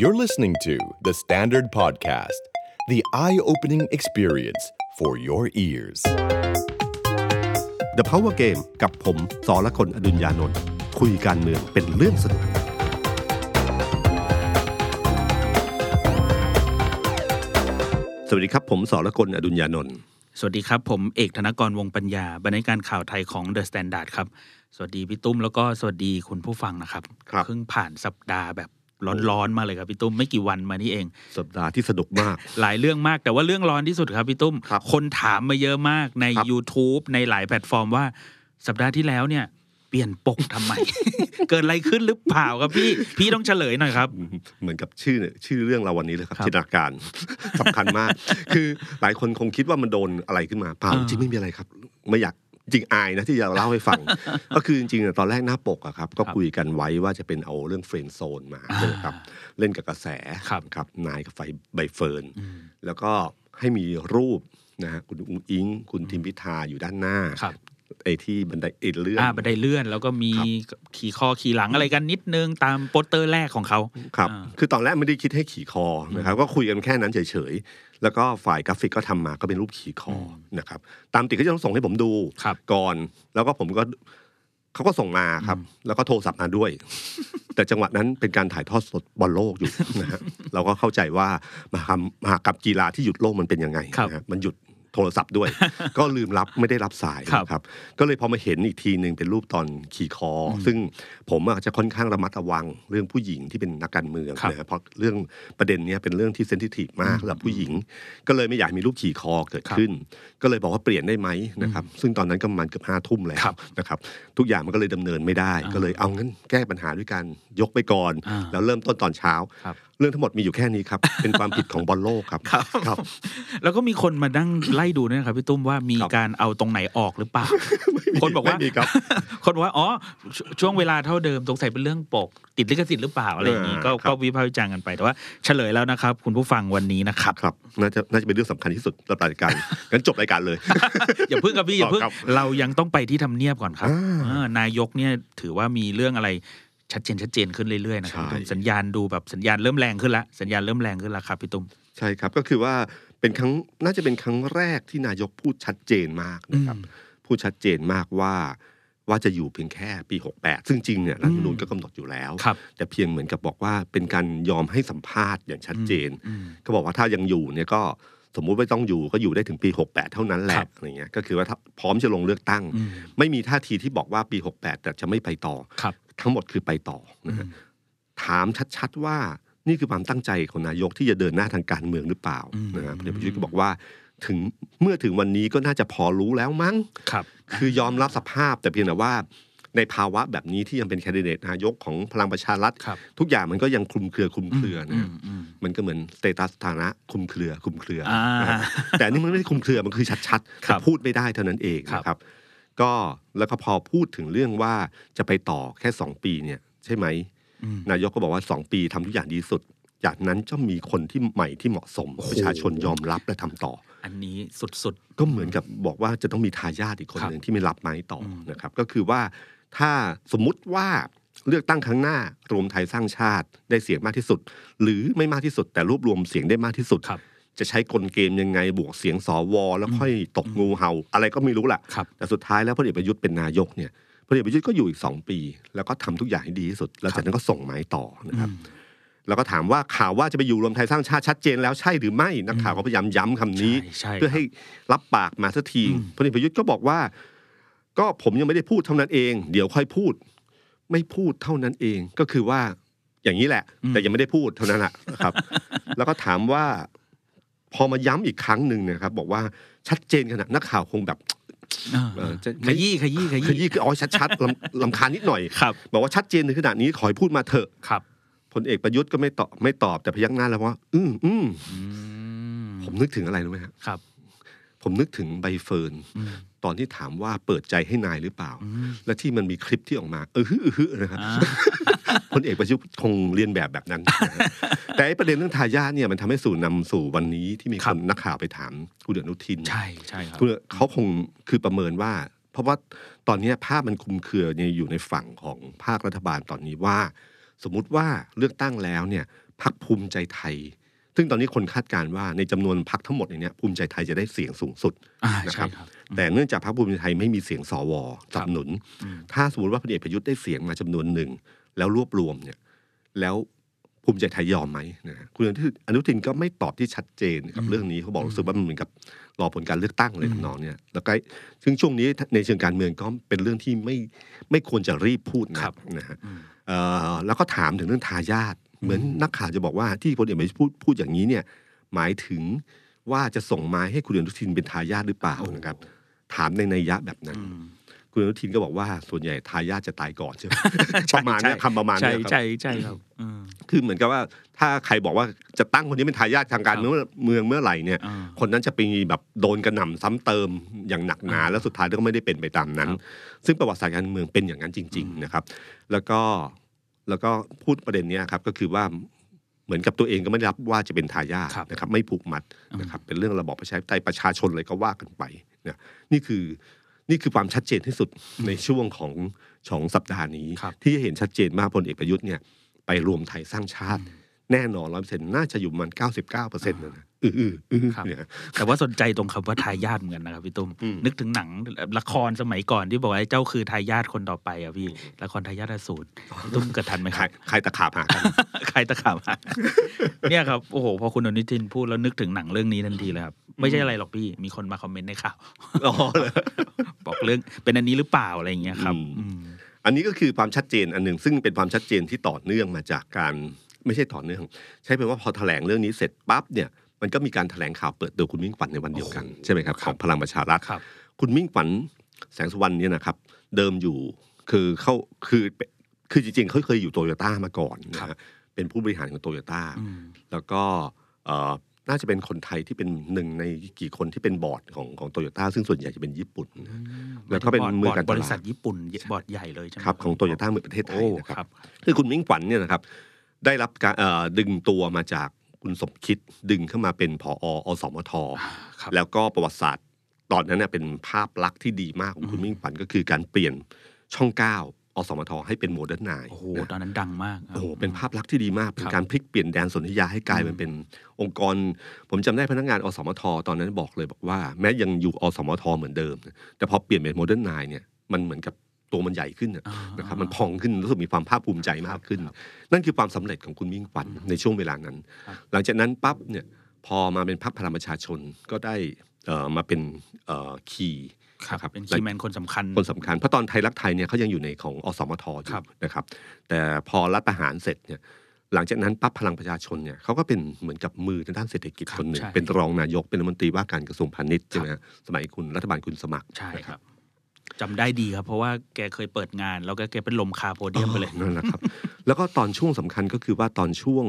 You're listening to The Standard Podcast, the eye opening experience for your ears. The Power Game กับผมสอละคนอดุญญานนท์คุยการเมืองเป็นเรื่องสนุก สวัสดีครับ ผมสอละคนอดุญญานนท์สวัสดีครับ ผมเอกธนกรวงปัญญาบรรณาธิการข่าวไทยของ The Standard ครับ สวัสดีพี่ตุ้มแล้วก็สวัสดีคุณผู้ฟังนะครับครับเพิ่งผ่านสัปดาห์แบบ ร้อนๆมาเลยครับพี่ตุ้มไม่กี่วันมานี่เอง สัปดาห์ที่สนุกมาก หลายเรื่องมากแต่ว่าเรื่องร้อนที่สุดครับพี่ตุ้มครับคนถามมาเยอะมากในครับ YouTube ในหลายแพลตฟอร์มว่าสัปดาห์ที่แล้วเนี่ยเปลี่ยนปกทำไม เกิดอะไรขึ้นหรือเปล่าครับพี่พี่ต้องเฉลยหน่อยครับ เหมือนกับชื่อเนี่ยชื่อเรื่องเราวันนี้เลยครับครับจินตนาการสำคัญมาก คือหลายคนคงคิดว่ามันโดนอะไรขึ้นมาเปล่าอ่าจริงไม่มีอะไรครับ ไม่อยาก จริงอายนะที่จะเล่าให้ฟัง ก็คือจริงๆอะตอนแรกหน้าปกอะครับก็คุยกันไว้ว่าจะเป็นเอาเรื่อง Friend Zone มาอ่าใช่ไหมครับเล่นกับกระแสครับครับนายกับไฟใบเฟิร์นอืมแล้วก็ให้มีรูปนะฮะคุณอุ้งอิง คุณทิมพิธาอยู่ด้านหน้าครับ ไอ้ที่บันไดเอ็นเลื่อนอ่าบันไดเลื่อน แล้วก็มีขี่คอขี่หลังอะไรกันนิดนึงตามโปสเตอร์แรกของเขาครับอ่าคือตอนแรกไม่ได้คิดให้ขี่คอนะครับก็คุยกันแค่นั้นเฉยๆแล้วก็ฝ่ายกราฟิกก็ทำมาก็เป็นรูปขี่คอนะครับตามติดก็จะต้องส่งให้ผมดูครับก่อน แล้วก็ผมก็เขาก็ส่งมาครับ แล้วก็โทรศัพท์มาด้วย แต่จังหวะนั้นเป็นการถ่ายทอดสดบอลโลกอยู่นะฮะเราก็เข้าใจว่ามหากรรมมหากรรมกีฬาที่หยุดโลกมันเป็นยังไงครับนะฮะมันหยุด โทรศัพท์ด้วย ก็ลืมรับไม่ได้รับสายครับนะครับ ก็เลยพอมาเห็นอีกทีหนึ่งเป็นรูปตอนขี่คอซึ่งผมอาจจะค่อนข้างระมัดระวังเรื่องผู้หญิงที่เป็นนักการเมืองครับนะฮะเพราะเรื่องประเด็นเนี้ยเป็นเรื่องที่เซนซิทีฟมากสำหรับผู้หญิง ก็เลยไม่อยากมีรูปขี่คอเกิดขึ้น ก็เลยบอกว่าเปลี่ยนได้ไหมนะครับ ซึ่งตอนนั้นก็ประมาณเกือบห้าทุ่มแล้วครับนะครับทุกอย่างมันก็เลยดำเนินไม่ได้อ่าก็เลยเอางั้นแก้ปัญหาด้วยการยกไปก่อนอ่าแล้วเริ่มต้นตอนเช้าครับ เรื่องทั้งหมดมีอยู่แค่นี้ครับ เป็นความผิดของบอลโลกครับครับครับแล้วก็มีคนมานั่งไล่ดูด้วยนะครับพี่ตุ้มว่ามีครับการเอาตรงไหนออกหรือเปล่า คนบอกว่าไม่มีครับคนบอกว่าอ๋อชช่วงเวลาเท่าเดิมสงสัยเป็นเรื่องปกติดลิขสิทธิ์หรือเปล่าอะไรอย่างนี้อ่าก็ครับก็วิพากษ์วิจารณ์กันไปแต่ว่าเฉลยแล้วนะครับ คุณผู้ฟังวันนี้นะครับครับน่าจะน่าจะเป็นเรื่องสำคัญที่สุดสำหรับรายการงั้นจบรายการเลย อย่าเพึ่งครับพี่อย่าเพึ่งครับเรายังต้องไปที่ทำเนียบก่อนครับอ่าเออนายกเนี่ยถือว่ามีเรื่องอะไร ชัดเจนชัดเจนขึ้นเรื่อยๆนะครับใช่พี่ตุ้มสัญญาณดูแบบสัญญาณเริ่มแรงขึ้นละสัญญาณเริ่มแรงขึ้นแล้วครับพี่ตุ้มใช่ครับก็คือว่าเป็นครั้งน่าจะเป็นครั้งแรกที่นายกพูดชัดเจนมากนะครับอืมพูดชัดเจนมากว่าว่าจะอยู่เพียงแค่ปี 68 ซึ่งจริงเนี่ยรัฐธรรมนูญก็กำหนดอยู่แล้วครับแต่เพียงเหมือนกับบอกว่าเป็นการยอมให้สัมภาษณ์อย่างชัดเจนอืมก็บอกว่าถ้ายังอยู่เนี่ยก็สมมุติว่าต้องอยู่ก็อยู่ได้ถึงปี 68 เท่านั้นแหคละรับอะไรเงี้ยก็คือว่าถ้าพร้อมจะลงเลือกตั้งอืมไม่มีท่าทีที่บอกว่าปี 68 แต่จะไม่ไปต่อครับ ทั้งหมดคือไปต่อนะฮะถามชัดๆว่านี่คือความตั้งใจของนายกที่จะเดินหน้าทางการเมืองหรือเปล่าอืมนะครับพลเอกประยุทธ์ก็บอกว่าถึงเมื่อถึงวันนี้ก็น่าจะพอรู้แล้วมั้งครับ คือยอมรับสภาพแต่เพียงแต่ว่า ในภาวะแบบนี้ที่ยังเป็นแคนดิเดตนายกของพลังประชารัฐครับทุกอย่างมันก็ยังคลุมเครือคลุมเครือนะอืฮะมอืมมันก็เหมือนสเตตัสฐานะคลุมเครือคลุมเครืออ่านะฮะแต่อันนี่มันไม่ได้คลุมเครือมันคือชัดๆครัแต่บพูดไม่ได้เท่านั้นเองครับนะครับ ก็แล้วก็พอพูดถึงเรื่องว่าจะไปต่อแค่สองปีเนี่ยใช่ไหมอืมนายกก็บอกว่าสองปีทำทุกอย่างดีที่สุด จากนั้นจะมีคนที่ใหม่ที่เหมาะสมโอ้โหประชาชนยอมรับและทำต่อ อันนี้สุดก็เหมือนกับบอกว่าจะต้องมีทายาทอีกคนครับหนึ่งที่ไม่รับไม้ต่ออมนะครับ ก็คือว่าถ้าสมมุติว่าเลือกตั้งครั้งหน้ารวมไทยสร้างชาติได้เสียงมากที่สุด หรือไม่มากที่สุดแต่รวบรวมเสียงได้มากที่สุดๆครับ จะใช้กลเกมยังไงบวกเสียงสวแล้วค่อยตกงูเห่า อะไรก็ไม่รู้แหละครับแต่สุดท้ายแล้วพลเอกประยุทธ์เป็นนายกเนี่ยพลเอกประยุทธ์ก็อยู่อีกสองปี แล้วก็ทำทุกอย่างให้ดีที่สุด แล้วจากนั้นก็ส่งไม้ต่อนะครับแล้วก็ถามว่าข่าวว่าจะไปอยู่รวมไทยสร้างชาติชัดเจนแล้วใช่หรือไม่นักข่าวก็พยายามย้ำคำนี้ใช่ใช่เพื่อให้รับปากมาสักทีอืมพลเอกประยุทธ์ก็บอกว่า ก็ผมยังไม่ได้พูดเท่านั้นเอง เดี๋ยวค่อยพูด ไม่พูดเท่านั้นเองก็คือว่าอย่างนี้แหละ แต่ยังไม่ได้พูดเท่านั้นแหละนะครับ แล้วก็ถามว่า พอมาย้ำอีกครั้งหนึ่งเนะครับ บอกว่าชัดเจนขนาดนักข่าวคงแบบอ่าเออจะขยี้ขยี้ขขยี้ยี้คือเอาชัดๆลำลำคาญนิดหน่อยครับบอกว่าชัดเจนถึงขนาดนี้ขอให้พูดมาเถอะครับพลเอกประยุทธ์ก็ไม่ตอบไม่ตอบแต่พยักหน้าแล้วว่า อืมอืมอืมผมนึกถึงอะไรรู้ไหมครับครับผมนึกถึงใบเฟิร์นอืมตอนที่ถามว่าเปิดใจให้นายหรือเปล่าอืมและที่มันมีคลิปที่ออกมา เออฮึอือฮึนะครับอ่า พลเอกประยุทธ์คงเรียนแบบแบบนั้นนะฮะแต่ไอ้ประเด็นเรื่องทายาทเนี่ยมันทำให้สู่นำสู่วันนี้ที่มีคครับนนักข่าวไปถามคุณอนุทิน ใช่ใช่ครับคุณเขาคงคือประเมินว่า เพราะว่าตอนนี้ภาพมันคลุมเครือเนี่ยอยู่ในฝั่งของภาครัฐบาลตอนนี้ว่า สมมุติว่าเลือกตั้งแล้วเนี่ยพักภูมิใจไทย ซึ่งตอนนี้คนคาดการณ์ว่าในจำนวนพักทั้งหมดในเนี้ยภูมิใจไทยจะได้เสียงสูงสุดอ่านะคใช่รับครับแต่เนื่องจากพรรคภูมิใจไทยไม่มีเสียงสวสนับสนุนอืมถ้าสมมติว่าพลเอกประยุทธ์ได้เสียงมาจำนวนหนึ่ง แล้วรวบรวมเนี่ยแล้วภูมิใจไทยยอมไหมนะฮะคุณอนุทินอนุทินก็ไม่ตอบที่ชัดเจนกับเรื่องนี้เขาบอกรู้สึกว่ามันเหมือนกับรอผลการเลือกตั้งเลยทำนองเนี่ยแล้วก็ซึ่งช่วงนี้ในเชิงการเมืองก็เป็นเรื่องที่ไม่ไม่ควรจะรีบพูดนะครับนะฮะอืมเอ่อแล้วก็ถามถึงเรื่องทายาทเหมือนนักข่าวจะบอกว่าที่พลเอกประยุทธ์พูดพูดอย่างนี้เนี่ยหมายถึงว่าจะส่งไม้ให้คุณอนุทินเป็นทายาทหรือเปล่านะครับ ถามในนัยยะแบบนั้นอืม คุณอนุทินก็บอกว่าส่วนใหญ่ทายาทจะตายก่อนใช่ไหมประมาณเนี้ยคำประมาณใช่เนี้ยครับใช่ใช่ครับอืมคือเหมือนกับว่าถ้าใครบอกว่าจะตั้งคนนี้เป็นทายาททางการเมืองเมืองเมื่อไหร่เนี่ยอ่าคนนั้นจะไปแบบโดนกระหน่ำซ้ำเติมอย่างหนักหนาแล้วสุดท้ายก็ไม่ได้เป็นไปตามนั้นครับซึ่งประวัติศาสตร์การเมืองเป็นอย่างนั้นจริง ๆนะครับ แล้วก็แล้วก็พูดประเด็นเนี้ยครับก็คือว่าเหมือนกับตัวเองก็ไม่ได้รับว่าจะเป็นทายาทครับนะครับ ไม่ผูกมัดนะครับเป็นเรื่องระบอบประชาธิปไตยประชาชนเลยก็ว่ากันไปนะนี่คือ นี่คือความชัดเจนที่สุดในช่วงของของสัปดาห์นี้ครับที่เห็นชัดเจนมากพลเอกประยุทธ์เนี่ยไปรวมไทยสร้างชาติ แน่นอนร้อยเปอร์เซ็นต์น่าจะอยู่ประมันเก้าสิบเก้าเปอร์เซ็นต์นะ อืออืออือครับเนี่ยแต่ว่าสนใจตรงคำว่าทายาทเหมือนกันนะครับพี่ตุ้มอืมนึกถึงหนังละครสมัยก่อนที่บอกว่าเจ้าคือทายาทคนต่อไปอะพี่ละครทายาทอสูรพี่ตุ้มเกิดทันไหมคใครรับใครตะขาบหากันใครตะขาบหาเนี่ยครับโอ้โหพอคุณอนุทินพูดแล้วนึกถึงหนังเรื่องนี้ทันทีเลยครับไม่ใช่อะไรหรอกพี่มีคนมาคอมเมนต์ในข่าวอ๋อเหรอบอกเรื่องเป็นอันนี้หรือเปล่าอะไรอย่างเงี้ยครับอืมอืมอันนี้ก็คือความชัดเจนอันหนึ่งซึ่งเป็นความชัดเจนที่ต่อเนื่องมาจากการไม่ใช่ต่อเนื่อง ใช้เป็นว่าพอแถลงเรื่องนี้เสร็จปั๊บเนี่ย มันก็มีการแถลงข่าวเปิดตัวคุณมิ่งขวัญในวันเดียวกันโอ้โหใช่ไหมครับคขรับองพลังประชารัฐครับคุณมิ่งขวัญแสงสุวรรณเนี่ยนะครับ เดิมอยู่คือเขาคือคือจริงๆเขาเคยอยู่โตโยต้ามาก่อนนะฮะเป็นผู้บริหารของโตโยต้าอืมแล้วก็เอ่อน่าจะเป็นคนไทยที่เป็นหนึ่งในกี่คนที่เป็นบอร์ดของของโตโยต้าซึ่งส่วนใหญ่จะเป็นญี่ปุ่นนะแล้วก็เป็นบอร์ดมือการตลาดบริษัทญี่ปุ่นบอร์ดใหญ่เลยใช่ไหมครับของโตโยต้าเมืองประเทศไทโอ้ยนะคครัรับบคือคุณมิ่งขวัญเนี่ยนะครับได้รับการเอ่อดึงตัวมาจาก คุณสมคิดดึงเข้ามาเป็นผออสมทครับแล้วก็ประวัติศาสตร์ ตอนนั้นเน่ยเป็นภาพลักษณ์ที่ดีมากของคุณมิ่งขวัญก็คือการเปลี่ยนช่องเก้าอสมทให้เป็น Modern Nine โอ้โหตอนนั้นดังมากครับโอ้โหเป็นภาพลักษณ์ที่ดีมาก เป็นครับการพลิกเปลี่ยนแดนสนธิยาให้กลายมันเป็นองค์กร ผมจำได้พนักงานอสมทตอนนั้นบอกเลยบอกว่า แม้ยังอยู่อสมทเหมือนเดิม แต่พอเปลี่ยนเป็น Modern Nine เนี่ยมันเหมือนกับ ตัวมันใหญ่ขึ้นน่ะอ่านะครับมันพองขึ้นรู้สึกมีความภาคภูมิใจมากขึ้นครับนั่นคือความสำเร็จของคุณมิ่งขวัญในช่วงเวลานั้นครับหลังจากนั้นปั๊บเนี่ยพอมาเป็นพรรคพลังประชาชนก็ได้เอ่อมาเป็น key ครับนะครับเป็น key man คนสำคัญคนสำคัญเพราะตอนไทยรักไทยเนี่ยเขายังอยู่ในของอสมทอยู่ครับนะครับ แต่พอรัฐประหารเสร็จเนี่ยหลังจากนั้นปั๊บพลังประชาชนเนี่ยเขาก็เป็นเหมือนกับมือทางด้านเศรษฐกิจครับคนหนึ่งใช่เป็นรองนายกเป็นรัฐมนตรีว่าการกระทรวงพาณิชย์ใช่ไหมฮะสมัยคุณรัฐบาลคุณสมัครใช่นะครับ จำได้ดีครับ เพราะว่าแกเคยเปิดงาน แล้วก็แกเป็นลมคาโพเดียมไปเลยนั่นแหละครับ แล้วก็ตอนช่วงสำคัญก็คือว่าตอนช่วง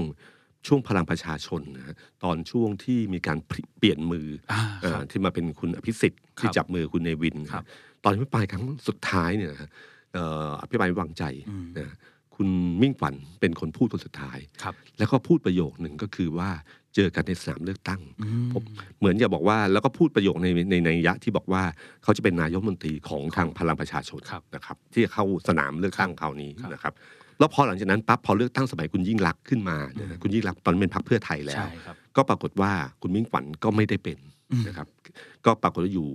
ช่วงพลังประชาชนนะฮะตอนช่วงที่มีการเปลี่ยนมืออ่าเอ่คอรับที่มาเป็นคุณอภิสิทธิ์ที่ครับจับมือคุณเนวินครับตอนที่ปลายครั้งสุดท้ายเนี่ยนะฮะเอ่ออภิปรายไม่วางใจอืมนะคุณมิ่งขวัญเป็นคนพูดคนสุดท้ายครับแล้วก็พูดประโยคหนึ่งก็คือว่า เจอกันในสนามเลือกตั้งอืมผมเหมือนจะบอกว่าแล้วก็พูดประโยคในในในยะที่บอกว่าเขาจะเป็นนายกรัฐมนตรีของทางพลังประชาชนครับนะครับ ที่จะเข้าสนามเลือกตั้งคราวนี้ครับนะครับแล้วพอหลังจากนั้นปั๊บพอเลือกตั้งสมัยคุณยิ่งรักษณ์ขึ้นมาเนี่ยนะคุณยิ่งรักษณ์ตอนนนเป็นพรรคเพื่อไทยแล้วใช่ครับก็ปรากฏว่าคุณมิ่งขวัญก็ไม่ได้เป็นอืมนะครับ ก็ปรากฏว่าอยู่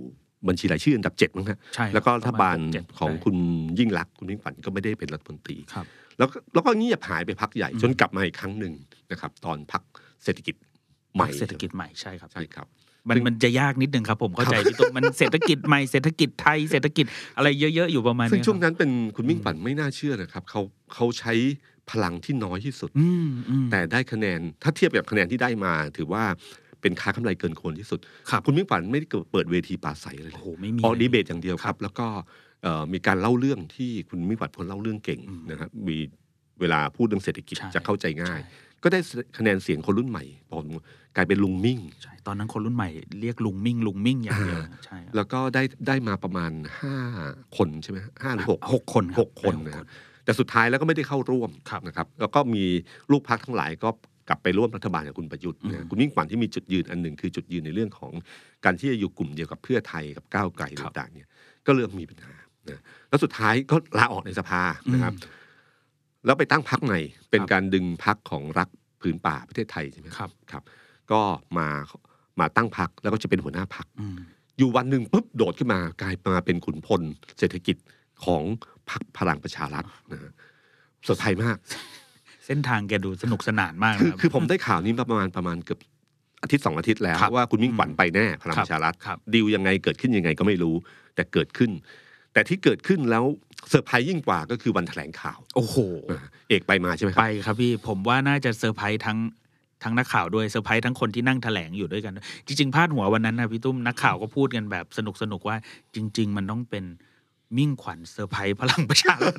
บัญชีรายชื่ออันดับเจ็ดมั้งฮะใช่ครับแล้วก็รัฐบาลประมาณหกเจ็ดของใช่คุณยิ่งรักษณ์คุณมิ่งขวัญก็ไม่ได้เป็นรัฐมนตรีครับแล้วก็แล้วก็เงียบหายไปพักใหญ่อืมจนกลับมาอีกครั้งหนึ่งนะครับ ตอนพักเศรษฐกิจ ใหม่เศรษฐกิจใหม่ใช่ครับใช่ครับมันซึ่งมันจะยากนิดนึงครับผมเข้าใจพี่ตุ้มมันเศรษฐกิจใหม่เศรษฐกิจไทยเศรษฐกิจอะไรเยอะ ๆ อยู่ประมาณซึ่งเนี้ยช่วงครับนั้นเป็นคุณมิ่งขวัญไม่น่าเชื่อนะครับเขาเขาใช้พลังที่น้อยที่สุดอืมอืมแต่ได้คะแนนถ้าเทียบกับคะแนนที่ได้มา ถือว่าเป็นค้ากำไรเกินควรที่สุดครับคุณมิ่งขวัญไม่ได้เปิดเวทีปราศัยเลยโอ้โหไม่มีออกลยดีเบตอย่างเดียวครับ แล้วก็เอ่อมีการเล่าเรื่องที่คุณมิ่งขวัญพลเล่าเรื่องเก่งอืมนะครับมีเวลาพูดเรื่องเศรษฐกิจใช่จะเข้าใจง่ายใช่ ก็ได้คะแนนเสียงคนรุ่นใหม่พอกลายเป็นลุงมิ่งใช่ตอนนั้นคนรุ่นใหม่เรียกลุงมิ่งลุงมิ่งอย่างเดียวอ่าใช่ครับแล้วก็ได้ได้มาประมาณห้าคนใช่ไหมห้าหรือหกหกคนรับหกคนได้นะครับแต่สุดท้ายแล้วก็ไม่ได้เข้าร่วมครับนะครับแล้วก็มีลูกพักทั้งหลายก็กลับไปร่วมรัฐบาลกับคุณประยุทธ์นะอืมคุณมิ่งขวัญที่มีจุดยืนอันหนึ่งคือจุดยืนในเรื่องของการที่จะอยู่กลุ่มเดียวกับเพื่อไทยกับก้าวไกลครับต่างๆเนี่ยก็เริ่มมีปัญหานะแล้วสุดท้ายก็ลาออกในสภานะครับ แล้วไปตั้งพักใหม่ เป็นครับการดึงพักของรักผืนป่าประเทศไทยใช่ไหมครับครับ ก็มามาตั้งพรรคแล้วก็จะเป็นหัวหน้าพรรคอืมอยู่วันหนึ่งปุ๊บโดดขึ้นมากลายมาเป็นขุนพลเศรษฐกิจของพรรคพลังประชารัฐนะฮะเซอร์ไพรส์มาก เส้นทางแกดูสนุกสนานมากคือนะรับคือผมได้ข่าวนี้มาประมาณประมาณเกือบอาทิตย์สองอาทิตย์แล้วครับว่าคุณมิ่งขวัญไปแน่พลังครับประชารัฐครับดีลยังไงเกิดขึ้นยังไงก็ไม่รู้ แต่เกิดขึ้น แต่ที่เกิดขึ้นแล้วเซอร์ไพรส์ยิ่งกว่าก็คือวันแถลงข่าว โอ้โหอ่าเอกไปมาใช่ไหมครับไปครับพี่ ผมว่าน่าจะเซอร์ไพรส์ทั้งทั้งนักข่าวด้วยเซอร์ไพรส์ทั้งคนที่นั่งแถลงอยู่ด้วยกันด้วยจริง ๆพาดหัววันนั้นนะพี่ตุ้มนักข่าวก็พูดกันแบบสนุกสนุกๆว่าจริง ๆ มันต้องเป็นมิ่งขวัญเซอร์ไพรส์พลังประชารัฐ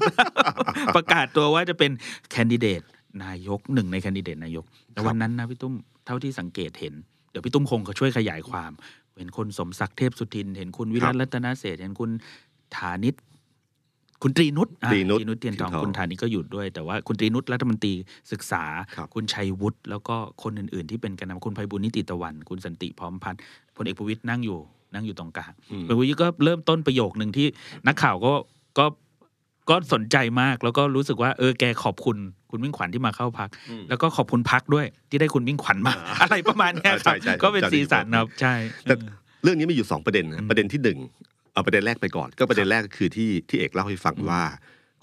ประกาศตัวว่าจะเป็นแคนดิเดตนายกหนึ่งในแคนดิเดตนายกแต่วันนั้นนะพี่ตุ้มเท่าที่สังเกตเห็น เดี๋ยวพี่ตุ้มคงก็ช่วยขยายความ เห็นคุณสมศักดิ์เทพสุทิน เห็นคุณวิรัตรัตนเศรษฐ์เห็นคุณ ฐานิตคุณตรีนุชอะตรีนุชตรีนุชเทียนทองเทียนทองคุณฐานิตก็อยู่ด้วย แต่ว่าคุณตรีนุชรัฐมนตรีศึกษาครับคุณชัยวุฒิแล้วก็คนอื่น ๆ ที่เป็นแกันนำคุณไพบูลย์นิติตะวัน คุณสันติพร้อมพันธ์พลเอกประวิตรนั่งอยู่นั่งอยู่ตรงกลางอืมพลเอกประวิตรก็เริ่มต้นประโยคหนึ่งที่นักข่าวก็ก็ก็สนใจมากแล้วก็รู้สึกว่าเออแกขอบคุณคุณมิ่งขวัญที่มาเข้าพรรคอืมแล้วก็ขอบคุณพรรคด้วยที่ได้คุณมิ่งขวัญมา อะไรประมาณเนี้ยครับใช่ใช่ก็เป็นผมจำสีสันได้ครับใช่แต่เออเรื่องนี้มีอยู่สองประเด็นอืนะมประเด็นที่หนึ่ง เอาประเด็นแรกไปก่อน ก็ประเด็นแรกก็คือที่ที่เอกเล่าให้ฟังอืมว่า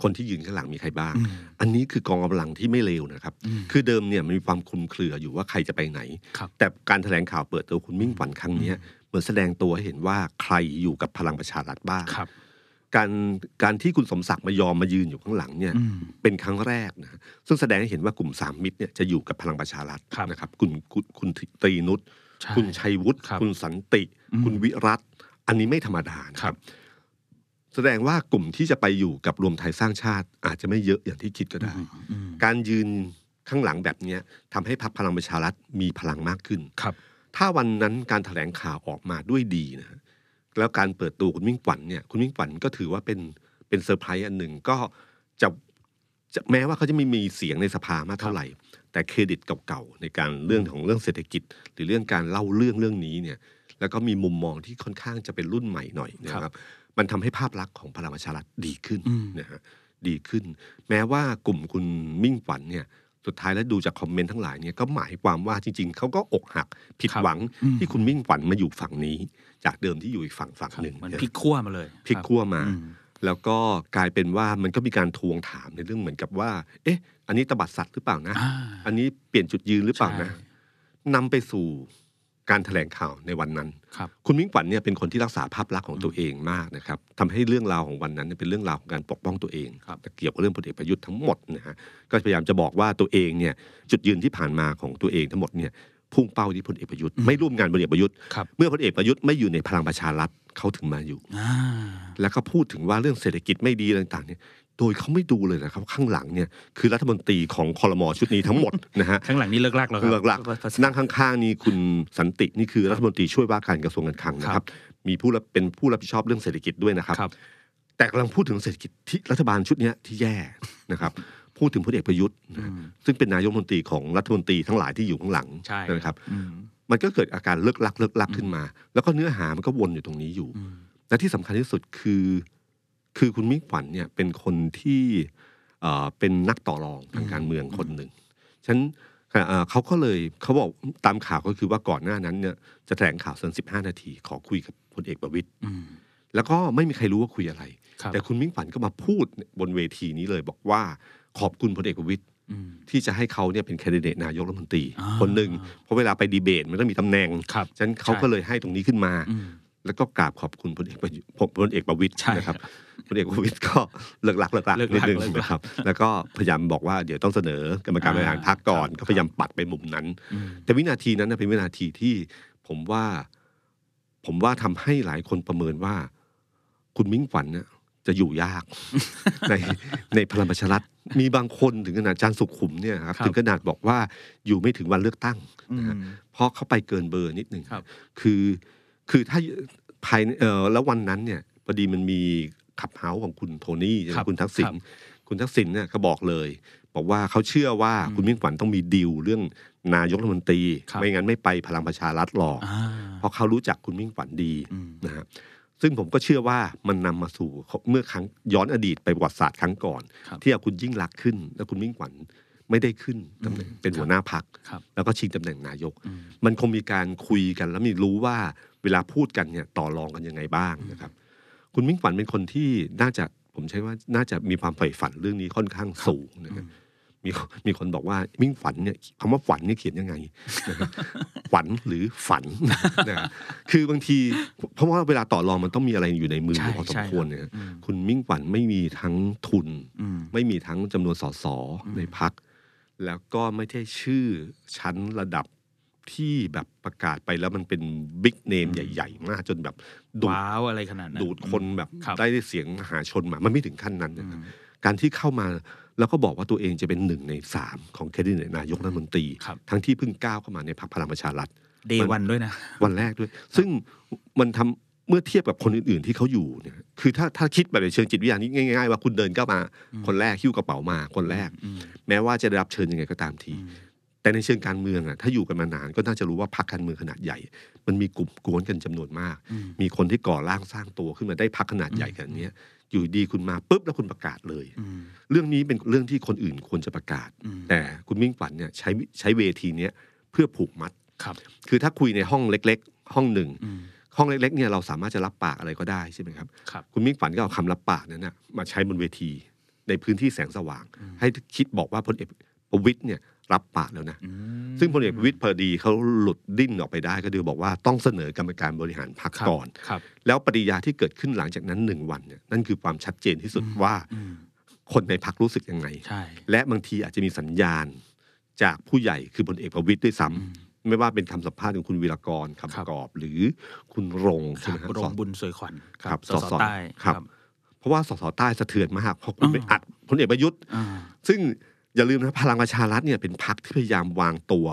คนที่ยืนข้างหลังมีใครบ้างอืมอันนี้คือกองกำลังที่ไม่เลวนะครับอืมคือเดิมเนี่ยมันมีความคลุมเครืออยู่ว่าใครจะไปไหนครับแต่การแถลงข่าวเปิดตัวคุณมิ่งขวัญครั้งเนี้ยเหมือนแสดงตัวให้เห็นว่าใครอยู่กับพลังประชารัฐบ้างครับการการที่คุณสมศักดิ์มายอมมายืนอยู่ข้างหลังเนี่ยอืมเป็นครั้งแรกนะซึ่งแสดงให้เห็นว่ากลุ่มสามมิตรเนี่ยจะอยู่กับพลังประชารัฐครับนะครับคุณคุณคุณตรีนุชใช่คุณชัยวุฒิครับคุณสันติอืมคุณวิรัต อันนี้ไม่ธรรมดานะคครัรับบแสดงว่ากลุ่มที่จะไปอยู่กับรวมไทยสร้างชาติ อาจจะไม่เยอะอย่างที่คิดก็ได้อืมการยืนข้างหลังแบบเนี้ยทำให้พรรคพลังประชารัฐมีพลังมากขึ้นครับ ถ้าวันนั้นการแถลงข่าวออกมาด้วยดีนะฮะแล้วการเปิดตัวคุณมิ่งขวัญเนี่ยคุณมิ่งขวัญก็ถือว่าเป็นเป็นเซอร์ไพรส์อันหนึ่งก็จะจะแม้ว่าเขาจะไม่มีเสียงในสภามากเท่าไหร่ แต่เครดิตเก่าๆในการเรื่องของเรื่องเศรษฐกิจ หรือเรื่องการเล่าเรื่องเรื่องนี้เนี่ย แล้วก็มีมุมมองที่ค่อนข้างจะเป็นรุ่นใหม่หน่อยนะครับ มันทำให้ภาพลักษณ์ของพลังประชารัฐดีขึ้นอืมนะฮะดีขึ้น แม้ว่ากลุ่มคุณมิ่งขวัญเนี่ยสุดท้ายแล้วดูจากคอมเมนต์ทั้งหลายเนี่ยก็หมายความว่าจริง ๆเขาก็อกหักผิดครับหวังอืมที่คุณมิ่งขวัญมาอยู่ฝั่งนี้ จากเดิมที่อยู่อีกฝั่งฝั่งครับหนึ่งมันนะพลิกขั้วมาเลยพลิกขั้วมาอืมแล้วก็กลายเป็นว่ามันก็มีการทวงถามในเรื่องเหมือนกับว่า เอ๊ะ อันนี้ตบัดสัตว์หรือเปล่านะอ่าอันนี้เปลี่ยนจุดยืนหรือเปล่านะใช่นำไปสู่ การแถลงข่าวในวันนั้นครับคุณมิ่งขวัญเนี่ยเป็นคนที่รักษาภาพลักษณ์ของตัวเองมากนะครับทำให้เรื่องราวของวันนั้นเนี่ยเป็นเรื่องราวของการปกป้องตัวเองครับแต่เกี่ยวกับเรื่องพลเอกประยุทธ์ทั้งหมดนะฮะก็พยายามจะบอกว่าตัวเองเนี่ยจุดยืนที่ผ่านมาของตัวเองทั้งหมดเนี่ยพุ่งเป้าที่พลเอกประยุทธ์ไม่ร่วมงานพลเอกประยุทธ์ครับเมื่อพลเอกประยุทธ์ไม่อยู่ในพลังประชารัฐเขาถึงมาอยู่อ่าแล้วก็พูดถึงว่าเรื่องเศรษฐกิจไม่ดีอะไรต่างๆเนี่ย โดยเขาไม่ดูเลยนะครับข้างหลังเนี่ยคือรัฐมนตรีของคอรมอชุดนี้ทั้งหมดนะฮะข้างหลังนี่เลิกลักแล้วครับเลิกลักนั่งข้างๆนี่คุณสันตินี่คือรัฐมนตรีช่วยว่าการกระทรวงการคลังนะครับ มีผู้รับเป็นผู้รับผิดชอบเรื่องเศรษฐกิจด้วยนะครับครับแต่กำลังพูดถึงเศรษฐกิจที่รัฐบาลชุดเนี้ยที่แย่นะครับพูดถึงพลเอกประยุทธ์นะอืมซึ่งเป็นนายกรัฐมนตรีของรัฐมนตรีทั้งหลายที่อยู่ข้างหลังใช่นะครับอืมมันก็เกิดอาการเลิกลักเลิกลักขึ้นมา แล้วก็เนื้อหามันก็วนอยู่ตรงนี้อยู่อืมและที่สำคัญที่สุดคือ คือคุณมิ่งขวัญเนี่ยเป็นคนที่เอ่อเป็นนักต่อรองทางการเมืองคนหนึ่งฉะนันเอ่อเขาก็เลยเขาบอกตามข่าวก็คือว่าก่อนหน้านั้นเนี่ยจะแถลงข่าวสันสิบห้านาที ขอคุยกับพลเอกประวิตยอืมแล้วก็ไม่มีใครรู้ว่าคุยอะไรครับแต่คุณมิ่งขวัญก็มาพูดบนเวทีนี้เลย บอกว่าขอบคุณพลเอกประวิตยอืมที่จะให้เขาเนี่ยเป็นแคนดิเดตนายกรัฐมนตรีอ่าคนหนึ่งเพราะเวลาไปดีเบตมันต้องมีตำแหน่งครับฉะนั้นเขาใช่ก็เลยให้ตรงนี้ขึ้นมาอืม แล้วก็กราบขอบคุณพลเอกประยุทธ์พลเอกประวิตยใช่นะครับพลเอกประวิตยก็เลิกลักเลิกลักเลิกนิลัดกนึงเลิกลักนะครับ แล้วก็พยายามบอกว่าเดี๋ยวต้องเสนอกรรมการบริหารพรรคก่อนอ่าก็พยายามปัดไปมุมนั้นอืมแต่วินาทีนั้นนะเป็นวินาทีที่ผมว่า ผมว่าทำให้หลายคนประเมินว่า คุณมิ่งขวัญเนี่ยจะอยู่ยาก ในในพลังประชารัฐมีบางคนถึงขนาดอาจารย์สุขุมเนี่ยครับครับถึงขนาดบอกว่าอยู่ไม่ถึงวันเลือกตั้งอืนะฮะมเพราะเขาไปเกินเบอร์นิดหนึ่งครับคือ คือถ้าภายในเออแล้ววันนั้นเนี่ยพอดีมันมีขับเฮาส์ของคุณโทนี่ใช่ไหมครับคุณทักษิณครับคุณทักษิณเนี่ยเขาบอกเลย บอกว่าเขาเชื่อว่าอืมคุณมิ่งขวัญต้องมีดีลเรื่องนายกรัฐมนตรีครับไม่งั้นไม่ไปพลังประชารัฐหรอกอ่าเพราะเขารู้จักคุณมิ่งขวัญดีอืมนะฮะซึ่งผมก็เชื่อว่ามันนำมาสู่เมื่อครั้งย้อนอดีตไปประวัติศาสตร์ครั้งก่อนครับที่เอาคุณยิ่งรักษณ์ขึ้น แล้วคุณมิ่งขวัญ ไม่ได้ขึ้นตำแหน่งอืมเป็นหัวหน้าพักครับแล้วก็ชิงตำแหน่งนายกอืมมันคงมีการคุยกัน แล้วมีรู้ว่าเวลาพูดกันเนี่ยต่อรองกันยังไงบ้างนะครับ คุณมิ่งขวัญเป็นคนที่น่าจะผมใช้ว่าน่าจะมีความใฝ่ฝันเรื่องนี้ค่อนข้างสูงนะครับมีมีคนบอกว่ามิ่งฝันเนี่ยคำว่าฝันเนี่ยเขียนยังไงนะครับฝันหรือฝันนะคือบางที เพราะว่าเวลาต่อรองมันต้องมีอะไรอยู่ในมือใช่พอสมใช่ควรครับเนี่ยอืมคุณมิ่งขวัญไม่มีทั้งทุนอืมไม่มีทั้งจำนวนสสในพัก แล้วก็ไม่ใช่ชื่อชั้นระดับที่แบบประกาศไปแล้วมันเป็นบิ๊กเนมใหญ่ ๆ มากจนแบบดูดว้าวอะไรขนาดนั้นดูดคนแบบครับได้เสียงมหาชนมา มันไม่ถึงขั้นนั้นอืนะครับมการที่เข้ามาแล้วก็บอกว่าตัวเองจะเป็นหนึ่งในสามของแคนดิเดตนายกรัฐมนตรีครับทั้งที่เพิ่งก้าวเข้ามาในพรรคพลังประชารัฐเดวันด้วยนะ วันแรกด้วย ซึ่งมันทำ เมื่อเทียบกับคนอื่นๆที่เขาอยู่เนี่ยคือถ้าถ้าคิดแบบในเชิงจิตวิทยานี้ง่ายๆว่าคุณเดินเข้ามา คนแรกหิ้วกระเป๋ามาคนแรกอืมแม้ว่าจะได้รับเชิญยังไงก็ตามทีอืมแต่ในเชิงการเมืองอะถ้าอยู่กันมานานก็น่าจะรู้ว่าพรรคการเมืองขนาดใหญ่ มันมีกลุ่มกวนกันจำนวนมากอืมมีคนที่ก่อร่างสร้างตัวขึ้นมาได้พรรคขนาดใหญ่ขนาดเนี้ยอยู่ดีคุณมาปุ๊บแล้วคุณประกาศเลยอืมเรื่องนี้เป็นเรื่องที่คนอื่นควรจะประกาศอืมแต่คุณมิ่งฝันเนี่ยใช้ใช้เวทีเนี้ยเพื่อผูกมัดครับ คือถ้าคุยในห้องเล็ก ๆ ห้องหนึ่งอืม ห้องเล็กๆเนี่ยเราสามารถจะรับปากอะไรก็ได้ใช่ไหมครับครับคุณมิ่งฝันก็เอาคำรับปากนั้นนะมาใช้บนเวทีในพื้นที่แสงสว่าง ให้คิดบอกว่าพลเอกประวิตยเนี่ยรับปากแล้วนะอืมซึ่งพลเอกประวิตยพอดีเขาหลุดดิ้นออกไปได้ก็คือบอกว่าต้องเสนอกรรมการบริหารพรรคครับก่อนครับแล้วปฏิยาที่เกิดขึ้นหลังจากนั้นหนึ่งวันเนี่ยนั่นคือความชัดเจนที่สุดว่าอืมคนในพรรครู้สึกยังไงใช่และบางทีอาจจะมีสัญญาณจากผู้ใหญ่คือพลเอกประวิตยด้วยซ้ำอืม ไม่ว่าเป็นคำสัมภาษณ์ของคุณวีรกรครับคำประกอบ หรือคุณรงคใช่รัไหมบฮะรงสบุญสวยขวัญครับสสสสใต้ครับ เพราะว่าสสใต้สะเทือนมากเพราะคุณอ่าไปอัดพลเอกประยุทธ์อ่าซึ่งอย่าลืมนะพลังประชารัฐเนี่ยเป็นพรรคที่พยายามวางตัว